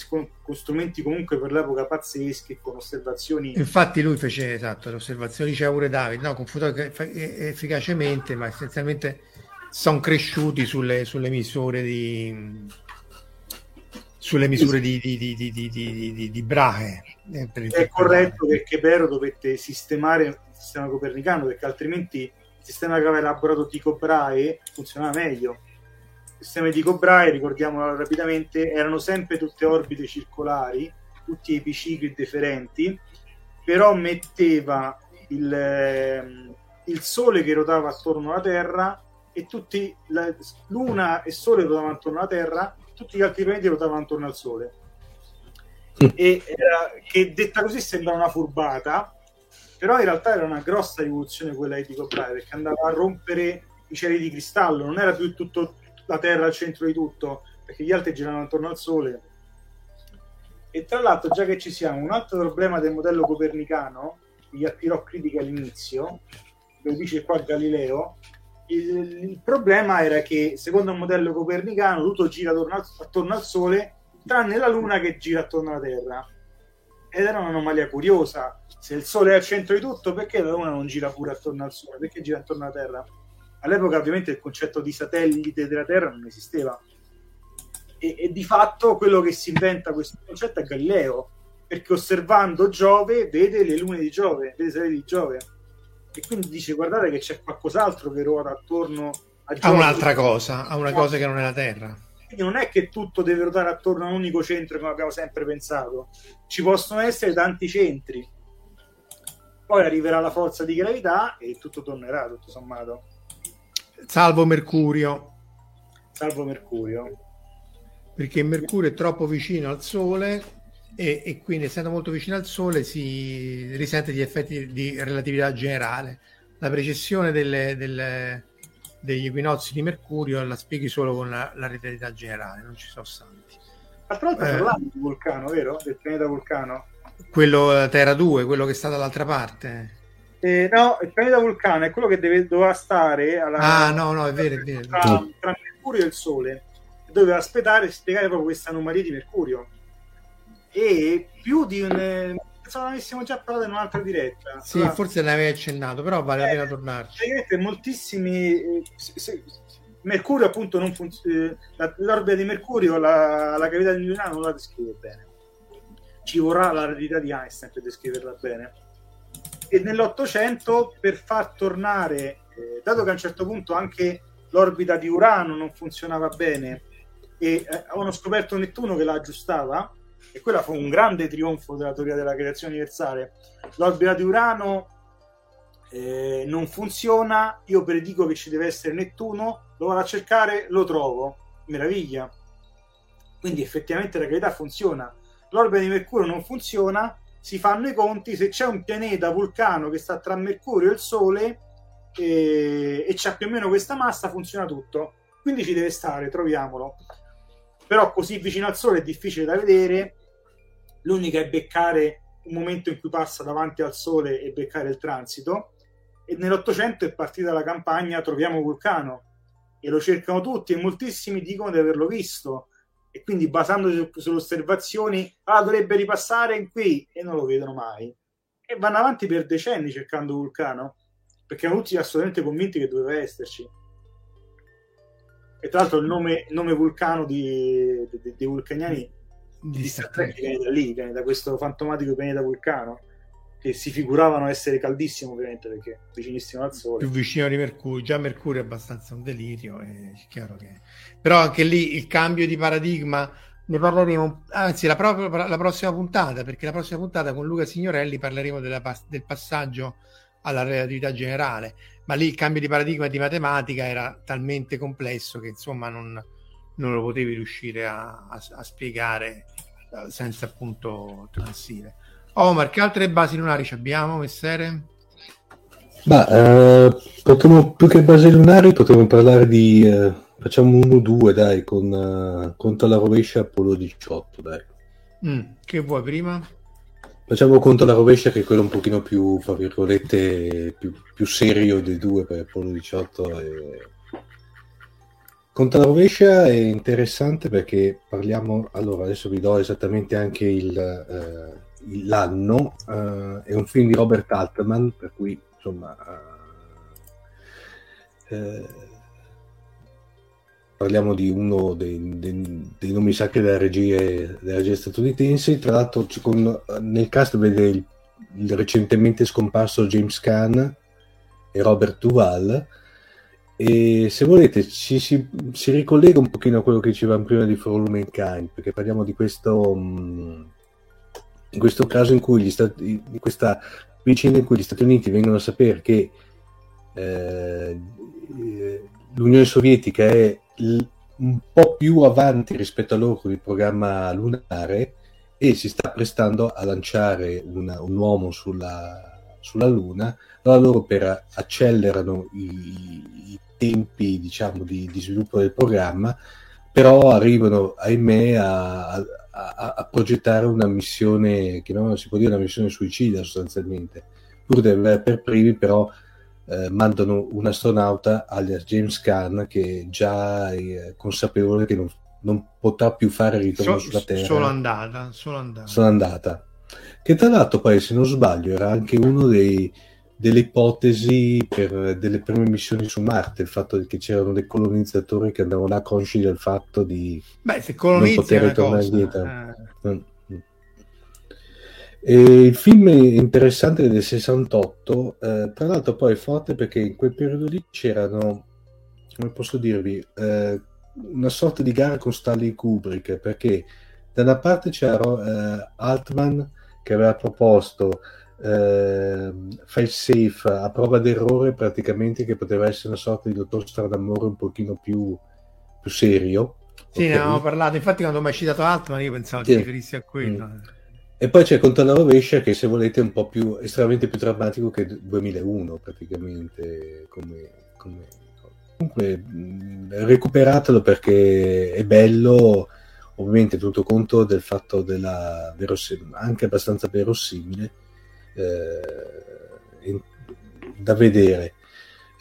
con, con, strumenti comunque per l'epoca pazzeschi, con osservazioni.
Infatti lui fece esatto, le osservazioni diceva pure David, no, efficacemente, ma essenzialmente sono cresciuti sulle, sulle misure di sulle misure di, di, di, di, di Brahe.
Eh, È corretto perché Pero dovette sistemare il sistema copernicano perché altrimenti il sistema che aveva elaborato Tycho Brahe funzionava meglio. Il sistema di Tycho Brahe, ricordiamolo rapidamente, erano sempre tutte orbite circolari, tutti epicicli differenti, però metteva il, ehm, il Sole che ruotava attorno alla Terra e tutti la, Luna e Sole ruotavano attorno alla Terra tutti gli altri pianeti ruotavano attorno al Sole. E era, che detta così sembra una furbata, però in realtà era una grossa rivoluzione quella di Tycho Brahe, perché andava a rompere i cieli di cristallo, non era più tutto la Terra al centro di tutto, perché gli altri giravano attorno al Sole. E tra l'altro, già che ci siamo, un altro problema del modello copernicano, gli attirò critica all'inizio, lo dice qua Galileo, il, il, problema era che secondo il modello copernicano tutto gira attorno al, attorno al Sole tranne la Luna che gira attorno alla Terra ed era un'anomalia curiosa. Se il Sole è al centro di tutto, perché la Luna non gira pure attorno al Sole? Perché gira attorno alla Terra? All'epoca ovviamente il concetto di satellite della Terra non esisteva. E, e di fatto quello che si inventa questo concetto è Galileo, perché osservando Giove vede le lune di Giove, vede le satelliti di Giove. E quindi dice guardate che c'è qualcos'altro che ruota attorno a.
A un'altra cosa, a una cosa che non è la Terra.
Quindi non è che tutto deve ruotare attorno a un unico centro come abbiamo sempre pensato. Ci possono essere tanti centri. Poi arriverà la forza di gravità e tutto tornerà, tutto sommato.
Salvo Mercurio.
Salvo Mercurio.
Perché Mercurio è troppo vicino al Sole e, e, quindi essendo molto vicino al Sole si risente di effetti di relatività generale. La precessione delle, delle, degli equinozi di Mercurio la spieghi solo con la, la relatività generale, non ci sono santi.
Tra l'altro eh, parlando di Vulcano, vero? Del pianeta Vulcano.
Quello Terra 2, quello che sta dall'altra parte.
Eh, no, il pianeta Vulcano è quello che deve, doveva stare alla,
ah, no, no, è vero, è vero.
Tra, tra Mercurio e il Sole. Doveva aspettare e spiegare proprio questa anomalia di Mercurio. E più di un pensavo avessimo già parlato in un'altra diretta.
Sì, allora, forse ne avevi accennato, però vale eh, la pena tornarci.
Moltissimi. Eh, se, se, Mercurio, appunto, non funziona. Eh, l'orbita di Mercurio, la, la cavità di Milano non la descrive bene. Ci vorrà la realtà di Einstein per descriverla bene. E nell'Ottocento, per far tornare, eh, dato che a un certo punto anche l'orbita di Urano non funzionava bene, e eh, avevano scoperto Nettuno che la aggiustava, e quello fu un grande trionfo della teoria della creazione universale. L'orbita di Urano eh, non funziona, io predico che ci deve essere Nettuno, lo vado a cercare, lo trovo, meraviglia. Quindi effettivamente la gravità funziona. L'orbita di Mercurio non funziona, si fanno i conti, se c'è un pianeta vulcano che sta tra Mercurio e il Sole e, e c'ha più o meno questa massa, funziona tutto. Quindi ci deve stare, troviamolo. Però così vicino al Sole è difficile da vedere. L'unica è beccare un momento in cui passa davanti al sole e beccare il transito. E nell'Ottocento è partita la campagna Troviamo Vulcano. E lo cercano tutti e moltissimi dicono di averlo visto. E quindi basandosi sulle osservazioni ah dovrebbe ripassare qui e non lo vedono mai. E vanno avanti per decenni cercando Vulcano perché erano tutti assolutamente convinti che doveva esserci e tra l'altro il nome, il nome vulcano di, dei vulcaniani di Star Trek viene da lì, viene da questo fantomatico pianeta vulcano che si figuravano essere caldissimo ovviamente perché vicinissimo al sole.
Più vicino di Mercurio già Mercurio è abbastanza un delirio è chiaro che però anche lì il cambio di paradigma ne parleremo anzi la, propria, la prossima puntata perché la prossima puntata con Luca Signorelli parleremo della, del passaggio alla relatività generale ma lì il cambio di paradigma di matematica era talmente complesso che insomma non, non lo potevi riuscire a, a, a spiegare eh, senza appunto transire. Omar, che altre basi lunari abbiamo, messere?
Ma eh, potremmo, più che basi lunari potremmo parlare di eh, facciamo uno o due dai con uh, conto alla rovescia Apollo 18 dai
mm, che vuoi prima?
Facciamo conto alla rovescia che è quello un pochino più fra virgolette più, più serio dei due per Apollo 18 e Conta la rovescia è interessante perché parliamo, allora adesso vi do esattamente anche il, eh, l'anno, eh, è un film di Robert Altman, per cui insomma eh parliamo di uno dei, dei, dei, nomi sacri della regia, della regia statunitense, tra l'altro con, nel cast vede il, il recentemente scomparso James Caan e Robert Duval, e se volete ci si, si, ricollega un pochino a quello che dicevamo prima di For All Mankind, perché parliamo di questo, mm, in questo caso in cui gli stati, di questa vicenda in cui gli Stati Uniti vengono a sapere che eh, l'Unione Sovietica è un po' più avanti rispetto a loro con il programma lunare e si sta prestando a lanciare una, un uomo sulla, sulla Luna, allora loro per accelerano i, i tempi diciamo, di, di, sviluppo del programma, però arrivano, ahimè, a, a, a progettare una missione, che non si può dire una missione suicida sostanzialmente, pur di aver per primi però eh, mandano un astronauta alias James Caan che già è consapevole che non, non potrà più fare ritorno so, sulla Terra.
Solo andata, solo andata.
Solo andata. Che tra l'altro poi, se non sbaglio, era anche uno dei, delle ipotesi per delle prime missioni su Marte, il fatto che c'erano dei colonizzatori che andavano là consci del fatto di
Beh, se non
poter tornare indietro. Eh. E il film è interessante del 68, eh, tra l'altro poi è forte perché in quel periodo lì c'erano, come posso dirvi, eh, una sorta di gara con Stanley Kubrick, perché da una parte c'era eh, Altman che aveva proposto eh, File Safe a prova d'errore praticamente che poteva essere una sorta di dottor Stradamore un pochino più, più serio.
Sì, okay. ne avevamo parlato, infatti quando mi hai citato Altman io pensavo sì. ti riferissi a quello. Mm.
E poi c'è Conto alla rovescia che se volete è un po' più estremamente più drammatico che 2001 praticamente come, come... comunque recuperatelo perché è bello. Ovviamente tenuto conto del fatto della verosim- anche abbastanza verosimile eh, da vedere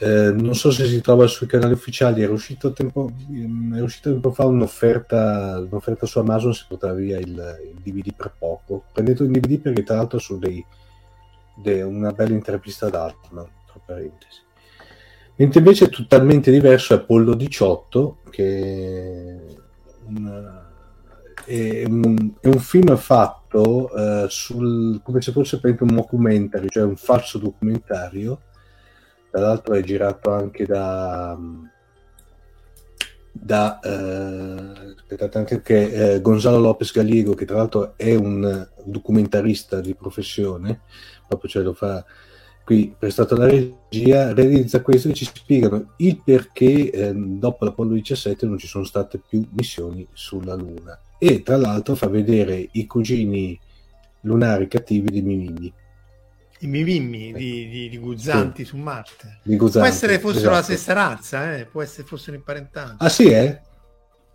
eh, non so se si trova sui canali ufficiali, era uscito tempo, mm, era uscito tempo fa un'offerta, un'offerta su Amazon, si portava via il, il, DVD per poco. Prendete un DVD perché tra l'altro su dei, dei, una bella intervista ad Altman, tra parentesi. Mentre invece è totalmente diverso è Apollo 18, che una, è, un, è, un, film fatto uh, sul, come se fosse un documentario, cioè un falso documentario, tra l'altro è girato anche da, da eh, anche che eh, Gonzalo Lopez Gallego che tra l'altro è un documentarista di professione proprio ce lo fa qui prestato la regia realizza questo e ci spiegano il perché eh, dopo l'Apollo 17 non ci sono state più missioni sulla Luna. E tra l'altro fa vedere i cugini lunari cattivi di Mimimi
i mimimmi di, di, di Guzzanti sì. su Marte. Guzzanti, può essere fossero esatto. la stessa razza, eh? può essere fossero imparentati.
Ah sì, eh?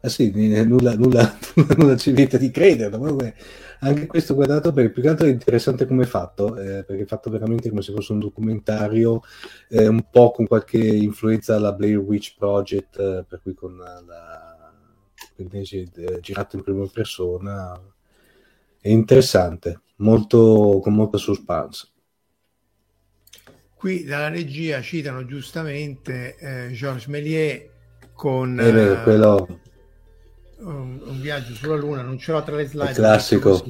Ah sì, nulla, nulla, nulla ci vieta di crederlo. Comunque, anche questo guardato perché più che altro è interessante come è fatto, eh, perché è fatto veramente come se fosse un documentario, eh, un po' con qualche influenza alla Blair Witch Project, eh, per cui con la, la eh, girato in prima persona. È interessante, molto, con molta suspense.
Qui dalla regia citano giustamente eh, Georges Méliès con
eh, quello...
un, un, viaggio sulla Luna, non ce l'ho tra le slide.
Il classico.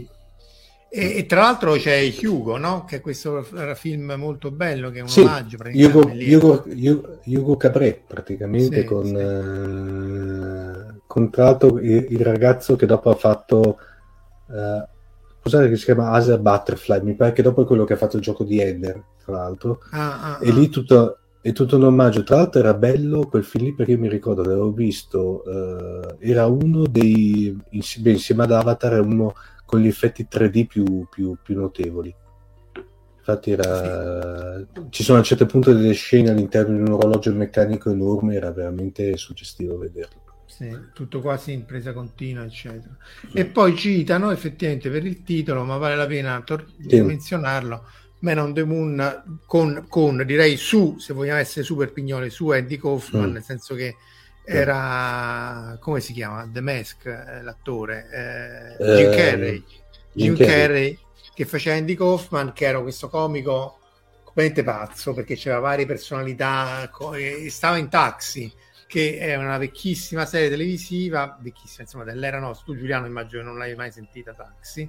E, e, tra l'altro c'è Hugo, no? che è questo film molto bello, che è un
sì,
omaggio.
Hugo, Hugo, Hugo, Hugo Cabré, praticamente, sì, con, sì. Eh, con il, il, ragazzo che dopo ha fatto... Eh, scusate che si chiama Asia Butterfly, mi pare che dopo è quello che ha fatto il gioco di Ender, tra l'altro, ah, ah, e lì ah. tutto, è tutto un omaggio, tra l'altro era bello quel film lì perché io mi ricordo che l'avevo visto, eh, era uno dei, beh, insieme ad Avatar, uno con gli effetti 3D più, più, più notevoli. Infatti era... Sì. ci sono a un certo punto delle scene all'interno di un orologio meccanico enorme, era veramente suggestivo vederlo.
Sì, tutto quasi in presa continua, eccetera. E poi citano effettivamente per il titolo, ma vale la pena tor- sì. menzionarlo, Man on the Moon con, con, direi su, se vogliamo essere super pignole, su Andy Kaufman, mm. nel senso che era, come si chiama? The Mask, eh, l'attore, eh, Jim Carrey. Jim, Jim Carrey, Carrey che faceva Andy Kaufman, che era questo comico completamente pazzo perché c'era varie personalità, stava in taxi che è una vecchissima serie televisiva, vecchissima insomma dell'era nostra, tu Giuliano immagino che non l'hai mai sentita Taxi,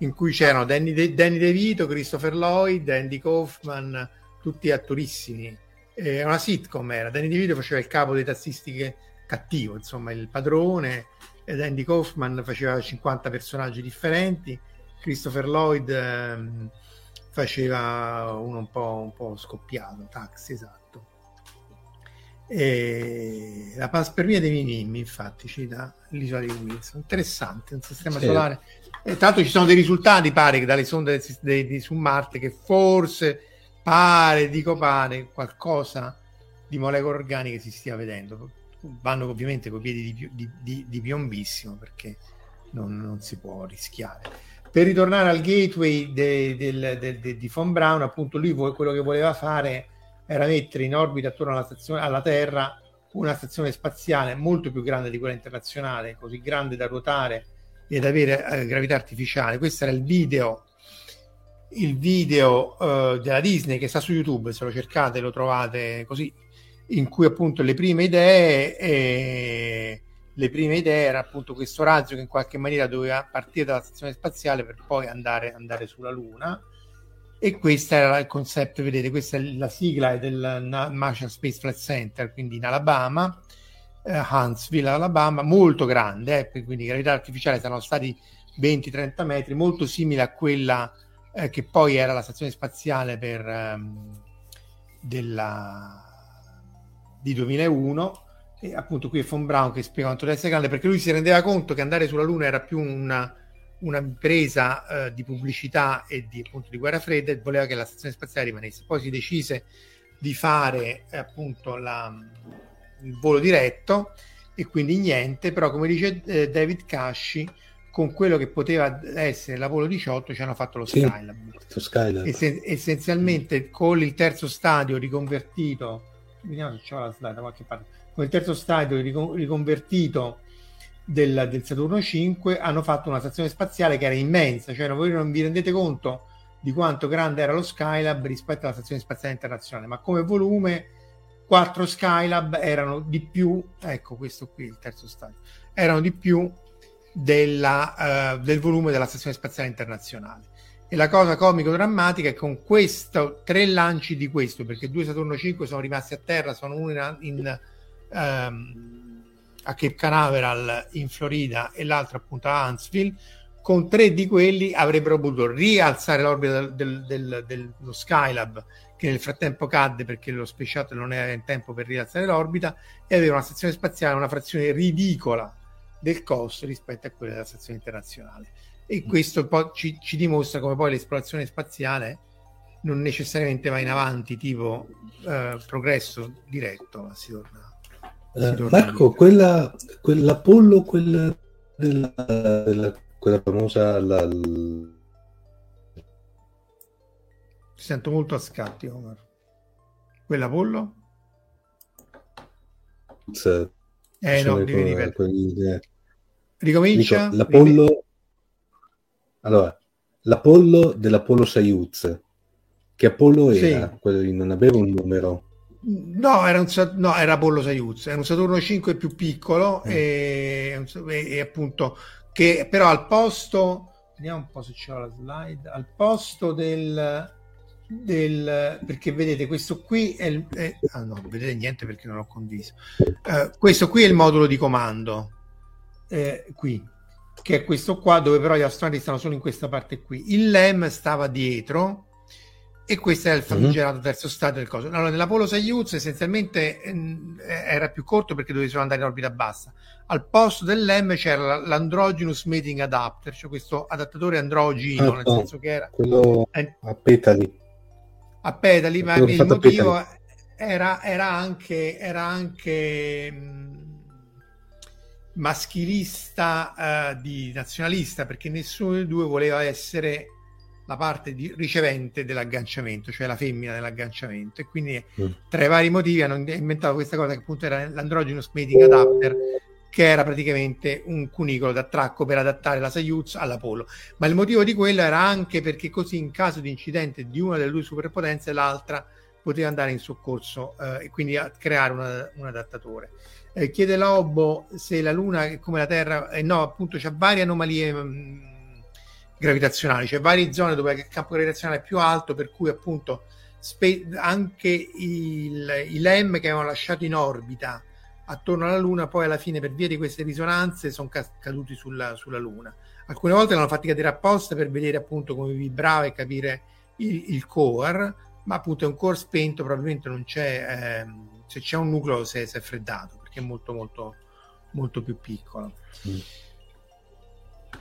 in cui c'erano Danny, De, Danny DeVito, Christopher Lloyd, Andy Kaufman, tutti attorissimi. È una sitcom era, Danny DeVito faceva il capo dei tassisti che, cattivo, insomma il padrone, ed Andy Kaufman faceva 50 personaggi differenti, Christopher Lloyd ehm, faceva uno un po', un po' scoppiato, Taxi, esatto. E la panspermia dei mimimi, infatti, cita l'isola di Wilson. Interessante, un sistema sì. solare. E l'altro ci sono dei risultati, pare, dalle sonde di, di, su Marte che forse pare, dico pare, qualcosa di molecole organiche si stia vedendo. Vanno ovviamente con piedi di, di, di, di piombissimo perché non, non, si può rischiare. Per ritornare al gateway de, de, de, di Von Braun, appunto, lui quello che voleva fare era mettere in orbita attorno alla, stazione, alla Terra una stazione spaziale molto più grande di quella internazionale, così grande da ruotare ed avere eh, gravità artificiale. Questo era il video il video uh, della Disney che sta su YouTube, se lo cercate lo trovate così, in cui appunto le prime idee, eh, le prime idee era appunto questo razzo che in qualche maniera doveva partire dalla stazione spaziale per poi andare, andare sulla Luna. E questo era il concept, vedete, questa è la sigla del Marshall Space Flight Center, quindi in Alabama, eh, Huntsville, Alabama, molto grande, eh, quindi gravità artificiale saranno stati 20-30 metri, molto simile a quella eh, che poi era la stazione spaziale per, ehm, della, di 2001 e appunto qui è Von Braun che spiega quanto deve essere grande perché lui si rendeva conto che andare sulla Luna era più una, una impresa eh, di pubblicità e di, appunto, di guerra fredda e voleva che la stazione spaziale rimanesse poi si decise di fare eh, appunto la, il volo diretto e quindi niente però come dice eh, David Casci con quello che poteva essere l'Apollo 18 ci hanno fatto lo sì, Skylab. Skylab. Essen- essenzialmente con il terzo stadio riconvertito, vediamo se c'è la slide da qualche parte, con il terzo stadio ricon- riconvertito del, del, Saturno 5 hanno fatto una stazione spaziale che era immensa, cioè voi non vi rendete conto di quanto grande era lo Skylab rispetto alla stazione spaziale internazionale, ma come volume quattro Skylab erano di più, ecco questo qui il terzo stadio, erano di più della, uh, del volume della Stazione Spaziale Internazionale. E la cosa comico-drammatica è che con questo, tre lanci di questo, perché due Saturno 5 sono rimasti a terra, sono uno in, in, um, a Cape Canaveral in Florida e l'altro appunto a Huntsville, con tre di quelli avrebbero potuto rialzare l'orbita del, del, del, dello Skylab che nel frattempo cadde perché lo Space Shuttle non era in tempo per rialzare l'orbita e aveva una stazione spaziale una frazione ridicola del costo rispetto a quelle della stazione internazionale. E mm. questo poi ci, ci dimostra come poi l'esplorazione spaziale non necessariamente va in avanti, tipo eh, progresso diretto, ma si torna.
Uh, Marco, quella, quell'Apollo, quella, della, della, quella famosa. La,
la... sento molto a scatti, Omar. Quell'Apollo? Eh no, devi ripetere. Ricomincia?
Dico, l'Apollo... Allora, l'Apollo dell'Apollo Soyuz. Che Apollo era? Sì. Quello non aveva un numero.
No, era, un, no, era Apollo Soyuz, era un Saturno 5 più piccolo mm. e, e, appunto che però al posto, vediamo un po' se c'è la slide, al posto del, del perché vedete questo qui è, il, è ah no vedete niente perché non l'ho condiviso uh, questo qui è il modulo di comando eh, qui che è questo qua dove però gli astronauti stanno solo in questa parte qui il LEM stava dietro e questo è il mhm. famigerato terzo stadio del coso. Allora nell'Apollo Soyuz essenzialmente eh, era più corto perché doveva andare in orbita bassa. Al posto del LEM c'era l'Androgenous Mating Adapter cioè questo adattatore androgino ah, nel senso che era
quello eh, a petali.
a pedali, ma il motivo era, era, anche, era anche mh, maschilista uh, di nazionalista perché nessuno dei due voleva essere la parte di, ricevente dell'agganciamento, cioè la femmina dell'agganciamento. E quindi, mm. tra i vari motivi, hanno inventato questa cosa che appunto era l'androgenous mating adapter, che era praticamente un cunicolo d'attracco per adattare la Soyuz all'Apollo. Ma il motivo di quello era anche perché così in caso di incidente di una delle due superpotenze l'altra poteva andare in soccorso eh, e quindi creare una, un adattatore. Eh, chiede Lobo se la Luna, come la Terra, eh, no, appunto c'ha varie anomalie mh, mm, gravitazionali, c'è varie zone dove il campo gravitazionale è più alto, per cui appunto spe- anche il, i LEM che avevano lasciato in orbita attorno alla Luna, poi alla fine per via di queste risonanze sono caduti sulla, sulla Luna. Alcune volte l'hanno fatti cadere apposta per vedere appunto come vibrava e capire il, il core, ma appunto è un core spento, probabilmente non c'è, ehm, se c'è un nucleo si è, si è freddato perché è molto molto molto più piccolo. Mm.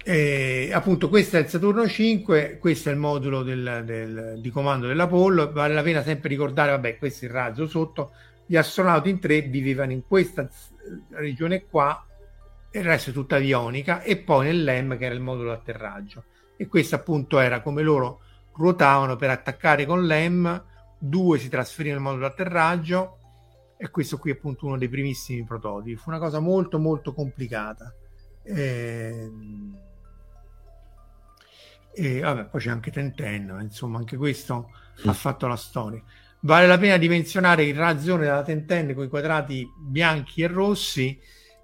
E, appunto questo è il Saturno 5 questo è il modulo del, del, di comando dell'Apollo vale la pena sempre ricordare vabbè questo è il razzo sotto gli astronauti in tre vivevano in questa regione qua, il resto è tutta avionica, e poi nell'EM che era il modulo d'atterraggio. E questo appunto era come loro ruotavano per attaccare con l'EM, due si trasferivano nel modulo d'atterraggio, e questo qui è appunto uno dei primissimi prototipi. Fu una cosa molto molto complicata. Eh... E vabbè, poi c'è anche Tenten, insomma, anche questo mm. ha fatto la storia. Vale la pena dimensionare il razzone della Tenten con i quadrati bianchi e rossi,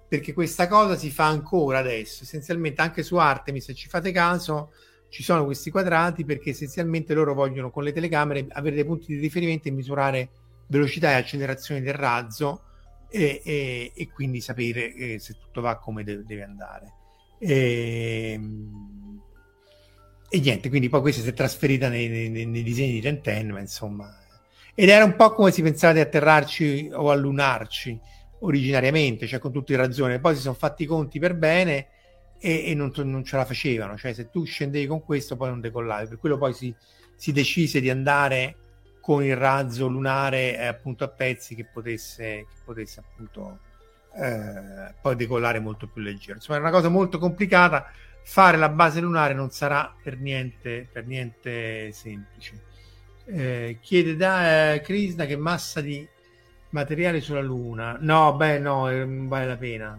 perché questa cosa si fa ancora adesso. Essenzialmente anche su Artemis, se ci fate caso, ci sono questi quadrati perché essenzialmente loro vogliono con le telecamere avere dei punti di riferimento e misurare velocità e accelerazione del razzo e, e, e quindi sapere eh, se tutto va come deve, deve andare. E, ehm, e, niente, quindi poi questa si è trasferita nei, nei, nei disegni di Tenten, ma insomma... Ed era un po' come si pensava di atterrarci o allunarci originariamente, cioè con tutti i ragioni. Poi si sono fatti i conti per bene e, e non, non, ce la facevano. Cioè, se tu scendevi con questo, poi non decollavi. Per quello poi si, si decise di andare con il razzo lunare eh, appunto a pezzi che potesse, che potesse appunto eh, poi decollare molto più leggero. Insomma, è una cosa molto complicata. Fare la base lunare non sarà per niente, per niente semplice. Eh, chiede da eh, Krishna che massa di materiale sulla Luna. No, beh, no, eh, non vale la pena.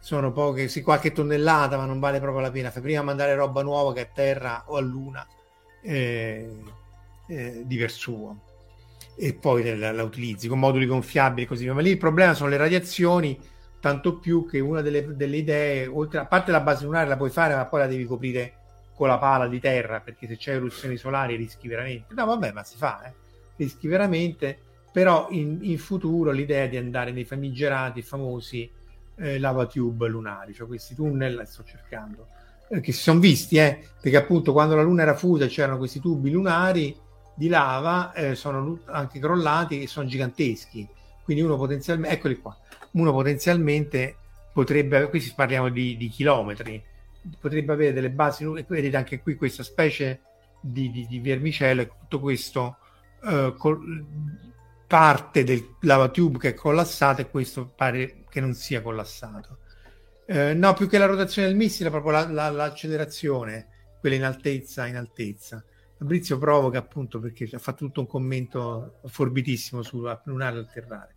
Sono poche, sì, qualche tonnellata, ma non vale proprio la pena. Fai prima mandare roba nuova che a terra o a Luna. Eh, eh, di Versuo e poi la, la, utilizzi con moduli gonfiabili e così via. Ma lì il problema sono le radiazioni, tanto più che una delle, delle idee, oltre a parte la base lunare la puoi fare, ma poi la devi coprire con la pala di terra perché se c'è eruzioni solari rischi veramente. No, vabbè, ma si fa, eh? rischi veramente. Però in, in futuro l'idea di andare nei famigerati, famosi eh, lava tube lunari, cioè questi tunnel, sto cercando, eh, che si sono visti, eh, perché appunto quando la Luna era fusa c'erano questi tubi lunari di lava eh, sono anche crollati e sono giganteschi. Quindi uno potenzialmente, eccoli qua, uno potenzialmente potrebbe, qui parliamo di, di chilometri, potrebbe avere delle basi, vedete anche qui questa specie di, di, di vermicello e tutto questo eh, col, parte del lava tube che è collassato e questo pare che non sia collassato. Eh, no, più che la rotazione del missile, proprio la, la, l'accelerazione, quella in altezza, in altezza. Fabrizio provoca appunto perché ha fatto tutto un commento forbitissimo su lunare atterrare.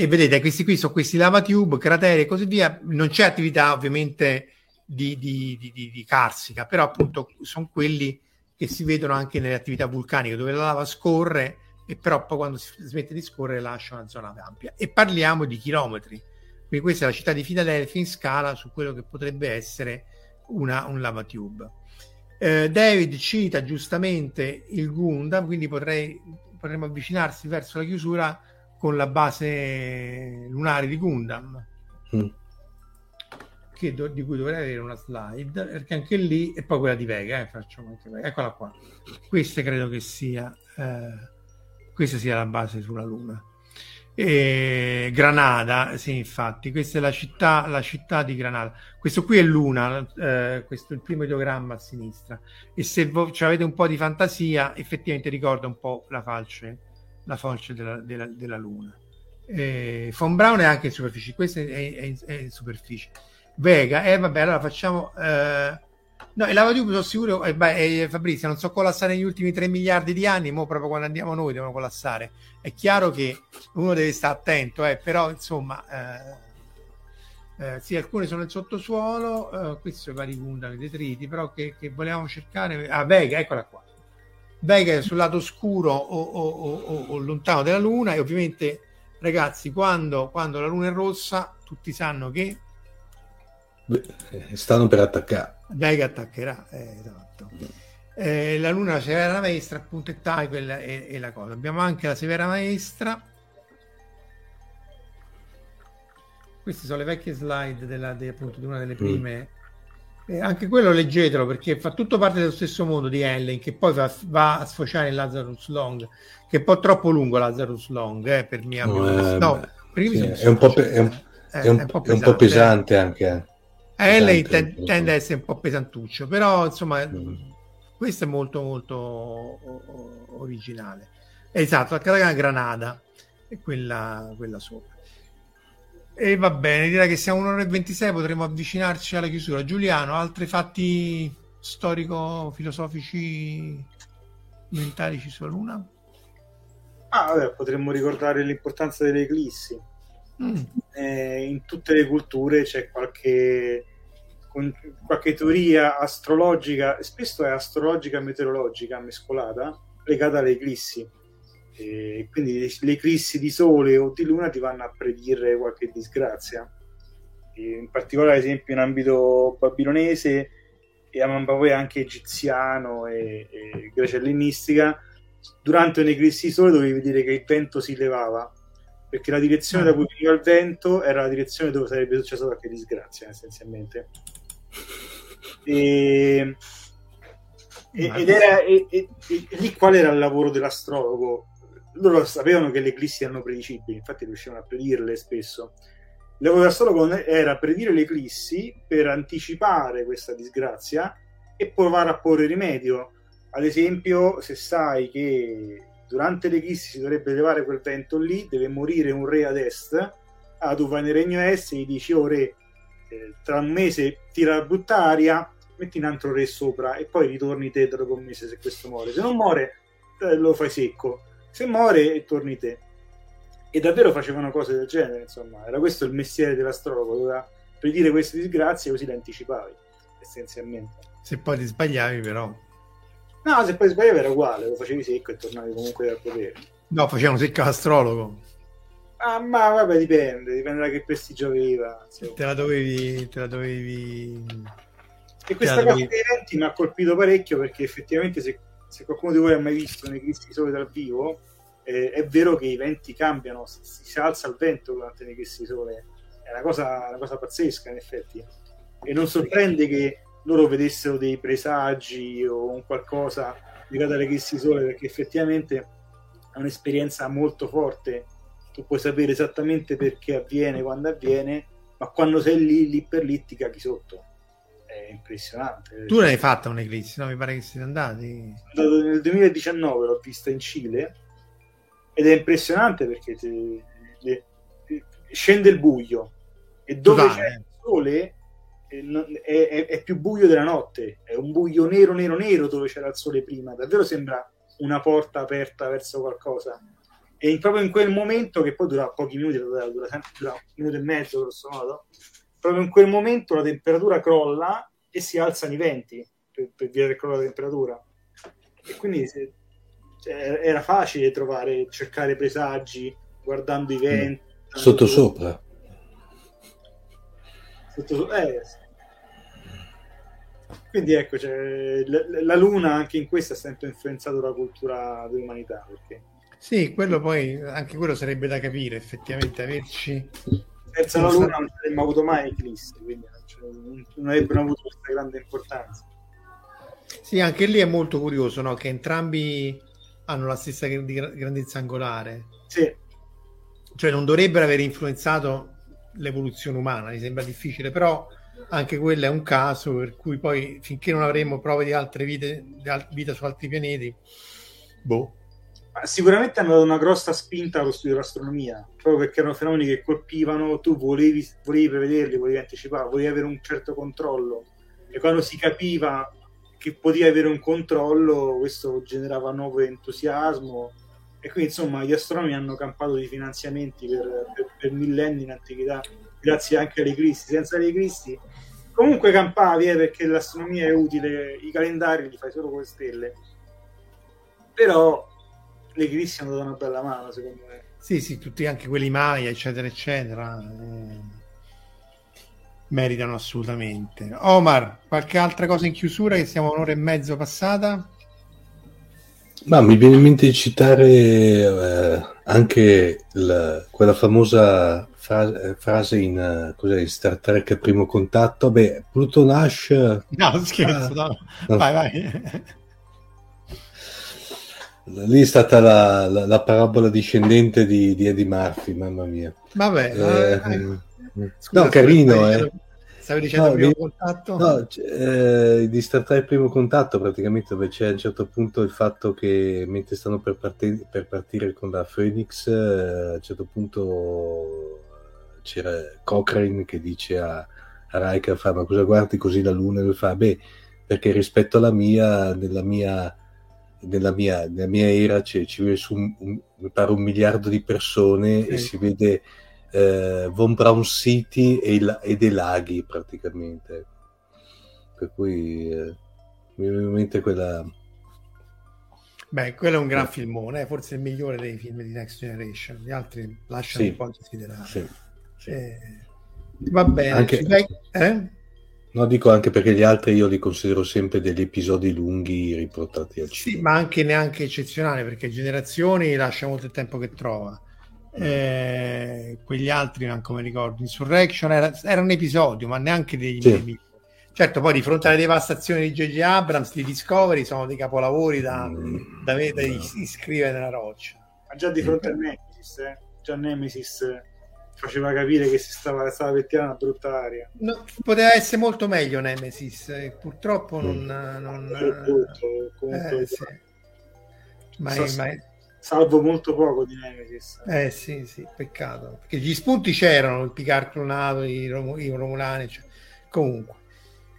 E vedete, questi qui sono questi lavatube, crateri e così via. Non c'è attività ovviamente di, di, di, di carsica, però appunto sono quelli che si vedono anche nelle attività vulcaniche dove la lava scorre e però poi quando si smette di scorrere lascia una zona ampia. E parliamo di chilometri. Quindi questa è la città di Filadelfia in scala su quello che potrebbe essere una, un lavatube. Eh, David cita giustamente il Gundam, quindi potrei, potremmo avvicinarsi verso la chiusura con la base lunare di Gundam, mm. do, di cui dovrei avere una slide, perché anche lì, e poi quella di Vega, eh, facciamo anche Vega. eccola qua. Questa credo che sia, eh, questa sia la base sulla Luna. E Granada, sì, infatti, questa è la città, la città di Granada. Questo qui è Luna, eh, questo è il primo ideogramma a sinistra. E se voi avete un po' di fantasia, effettivamente ricorda un po' la falce, la falce della, della, della Luna. Eh, Von Braun è anche in superficie, questa è, è, è in superficie. Vega, e eh, vabbè, allora facciamo. Eh, No, il lavatubo sono sicuro, eh, beh, eh, Fabrizio, non so collassare negli ultimi 3 miliardi di anni, mo proprio quando andiamo noi devono collassare. È chiaro che uno deve stare attento, eh, però insomma, eh, eh, sì, alcune sono nel sottosuolo, eh, questi sono i vari Gundam, i detriti, però che, che, volevamo cercare... Ah, Vega, eccola qua. Vega è sul lato scuro o, o, o, o, lontano della Luna e ovviamente, ragazzi, quando, quando la Luna è rossa, tutti sanno che...
Stanno per attaccare
che attaccherà, eh, esatto. Eh, la luna la severa maestra, appunto, e Tai, quella è, è, la cosa. Abbiamo anche la severa maestra. Queste sono le vecchie slide della, de, appunto, di una delle mm. prime. Mm. Eh, anche quello leggetelo perché fa tutto parte dello stesso mondo di Ellen, che poi va, va a sfociare in Lazarus Long, che è un po' troppo lungo Lazarus Long, eh, per mia
eh, no, sì, è, un po pe- è, un, è, un, è un po' pesante anche. Eh.
Eh, lei ten- tende a essere un po' pesantuccio, però insomma, mm. questo è molto molto originale. Esatto, la Caragana Granada è quella, quella sopra. E va bene, direi che siamo un'ora e 26, potremo avvicinarci alla chiusura. Giuliano, altri fatti storico-filosofici mentalici sulla Luna?
Ah, vabbè, potremmo ricordare l'importanza delle eclissi. Mm. Eh, in tutte le culture c'è qualche con qualche teoria astrologica, spesso è astrologica meteorologica mescolata, legata alle eclissi. E quindi le eclissi di sole o di luna ti vanno a predire qualche disgrazia. E in particolare, ad esempio, in ambito babilonese e poi anche egiziano e, e grecia ellenistica, durante un'eclissi di sole dovevi vedere che il vento si levava perché la direzione da cui veniva il vento era la direzione dove sarebbe successo qualche disgrazia essenzialmente. E, e, ed era e, e, lì qual era il lavoro dell'astrologo loro sapevano che le eclissi erano predicibili infatti riuscivano a predirle spesso il lavoro dell'astrologo era predire le eclissi per anticipare questa disgrazia e provare a porre rimedio ad esempio se sai che durante l'eclissi si dovrebbe levare quel vento lì, deve morire un re ad est, ah, tu vai nel regno est e gli dici, oh re, eh, tra un mese tira brutta aria, metti un altro re sopra e poi ritorni te dopo un mese se questo muore. Se non muore, eh, lo fai secco. Se muore, e torni te. E davvero facevano cose del genere, insomma. Era questo il mestiere dell'astrologo, doveva predire queste disgrazie così le anticipavi, essenzialmente.
Se poi ti sbagliavi, però
No, se poi sbagliavi era uguale, lo facevi secco e tornavi comunque al potere.
No, facevano secco l'astrologo.
Ah, ma vabbè, dipende, dipende da che prestigio aveva.
Te la dovevi... Te la dovevi...
E questa cosa dei eventi mi ha colpito parecchio perché effettivamente se, se qualcuno di voi ha mai visto nei Cristi Sole dal vivo, eh, è vero che i venti cambiano, si, si alza il vento durante le Cristi Sole. È una cosa, una cosa pazzesca in effetti. E non sorprende che loro vedessero dei presagi o un qualcosa legato alle eclissi sole perché effettivamente è un'esperienza molto forte tu puoi sapere esattamente perché avviene quando avviene ma quando sei lì lì per lì ti caghi sotto è impressionante
tu l'hai fatta un'eclissi no? mi pare che siete andati
nel 2019 l'ho vista in Cile ed è impressionante perché te, le, scende il buio e dove Totale. c'è il sole è, è, è, più buio della notte, è un buio nero, nero, nero dove c'era il sole prima. Davvero sembra una porta aperta verso qualcosa. E proprio in quel momento, che poi dura pochi minuti, dura, dura dura un minuto e mezzo, grosso modo, proprio in quel momento la temperatura crolla e si alzano i venti per, per via del crollo della temperatura. E quindi se, cioè, era facile trovare, cercare presagi guardando i venti.
Sotto sopra.
Sotto, eh, quindi ecco, cioè, la, la, Luna anche in questo ha sempre influenzato la cultura dell'umanità. Perché...
Sì, quello poi, anche quello sarebbe da capire, effettivamente, averci...
Senza la Luna non avremmo avuto mai eclissi, quindi non, non avrebbero avuto questa grande importanza.
Sì, anche lì è molto curioso, no? Che entrambi hanno la stessa grandezza angolare.
Sì.
Cioè non dovrebbero aver influenzato l'evoluzione umana, mi sembra difficile, però anche quello è un caso per cui poi finché non avremo prove di altre vite, di al- vita su altri pianeti, boh.
Sicuramente hanno dato una grossa spinta allo studio dell'astronomia, proprio perché erano fenomeni che colpivano, tu volevi, volevi prevederli, volevi anticipare, volevi avere un certo controllo. E quando si capiva che potevi avere un controllo, questo generava nuovo entusiasmo. E quindi insomma gli astronomi hanno campato di finanziamenti per, per, per millenni in antichità grazie anche alle cristi senza le cristi comunque campavi eh, perché l'astronomia è utile i calendari li fai solo con le stelle. Però le cristi hanno dato una bella mano secondo me
sì sì tutti anche quelli Maya eccetera eccetera eh, meritano assolutamente Omar qualche altra cosa in chiusura che siamo un'ora e mezzo passata
ma mi viene in mente di citare eh, anche la, quella famosa fra- frase in, uh, in, Star Trek Primo Contatto. Beh, Pluto Nash...
No, scherzo, ah, no. no. Vai, vai.
Lì è stata la, la, la parabola discendente di, di, Eddie Murphy, mamma mia.
Vabbè,
eh, eh, Scusa, no, carino, eh.
Stavi dicendo no, primo mi... contatto?
No, eh, di Star Trek primo contatto praticamente dove c'è a un certo punto il fatto che mentre stanno per, partir- per partire con la Phoenix eh, a un certo punto c'era Cochrane che dice a, a Riker fa, ma cosa guardi così la luna? E lui fa beh perché rispetto alla mia nella mia nella mia, nella mia era ci vive su un, un, mi pare un miliardo di persone sì. e si vede eh, Von Brown City e, il, e, dei laghi praticamente. per cui eh, mi viene in mente quella...
Beh, quello è un gran filmone, forse il migliore dei film di Next Generation, gli altri lasciano
Sì.
un po' desiderare.
Sì, sì.
Eh, va bene,
Anche-
dai- eh?
No, dico anche perché gli altri io li considero sempre degli episodi lunghi riportati al
Sì,
cinema.
ma anche neanche eccezionale perché Generazioni lascia molto il tempo che trova. Eh, quegli altri, manco mi ricordo. Insurrection era, era un episodio, ma neanche dei
Sì.
migliori. Certo, poi di fronte alle devastazioni di J.J. Abrams, di Discovery, sono dei capolavori da,
Mm.
da, da iscrivere nella roccia.
Ma già di fronte a Nemesis, eh? già Nemesis eh, faceva capire che si stava, stava pettinando una brutta aria.
No, poteva essere molto meglio Nemesis, eh, purtroppo non... non
Era brutto, comunque,
eh, sì. Ma,
So-
ma
salvo molto poco di Nemesis.
Eh sì, sì, peccato. Perché gli spunti c'erano, il Picard clonato, i, Rom- i Romulani. cioè- Comunque.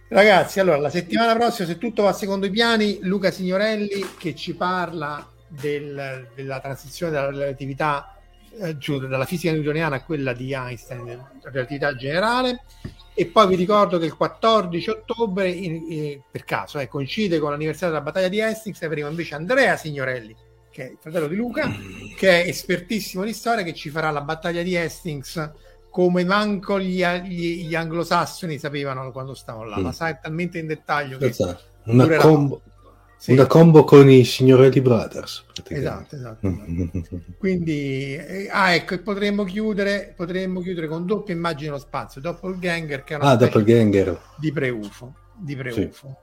Ragazzi, allora, la settimana prossima, se tutto va secondo i piani, Luca Signorelli che ci parla del- della transizione dalla relatività, eh, giù, dalla fisica newtoniana a quella di Einstein, della relatività generale. E poi vi ricordo che il 14 ottobre, in- in- per caso, eh, coincide con l'anniversario della battaglia di Hastings, e avremo invece Andrea Signorelli, che è il fratello di Luca, che è espertissimo di storia, che ci farà la battaglia di Hastings come manco gli, gli- gli anglosassoni sapevano quando stavano là.
Mm.
La sa talmente in dettaglio che
Questa- Una, combo,
Sì,
una combo con i Signorelli Brothers.
esatto,
praticamente.
esatto. Quindi, eh, ah, ecco, e potremmo chiudere, potremmo chiudere con doppia immagine dello spazio, Doppelganger, che è una
ah,
specie
Doppelganger.
di pre-UFO. Di pre-UFO.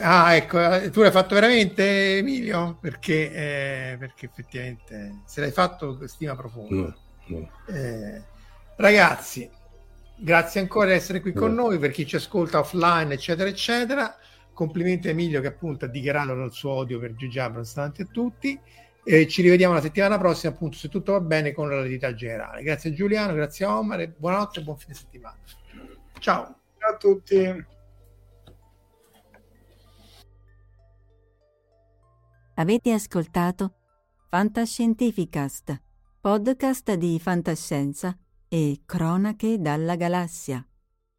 Ah, ecco, eh, tu l'hai fatto veramente, Emilio? Perché, eh, perché effettivamente se l'hai fatto, stima profonda.
No, no.
Eh, ragazzi, grazie ancora di essere qui con
No.
noi, per chi ci ascolta offline, eccetera, eccetera. Complimenti a Emilio che appunto ha dichiarato il suo odio per Gigi Abrams davanti a tutti. E ci rivediamo la settimana prossima, appunto, se tutto va bene, con la relatività generale. Grazie a Giuliano, grazie a Omar, e buonanotte e buon fine settimana. Ciao.
Ciao a tutti.
Avete ascoltato Fantascientificast, podcast di fantascienza e cronache dalla galassia.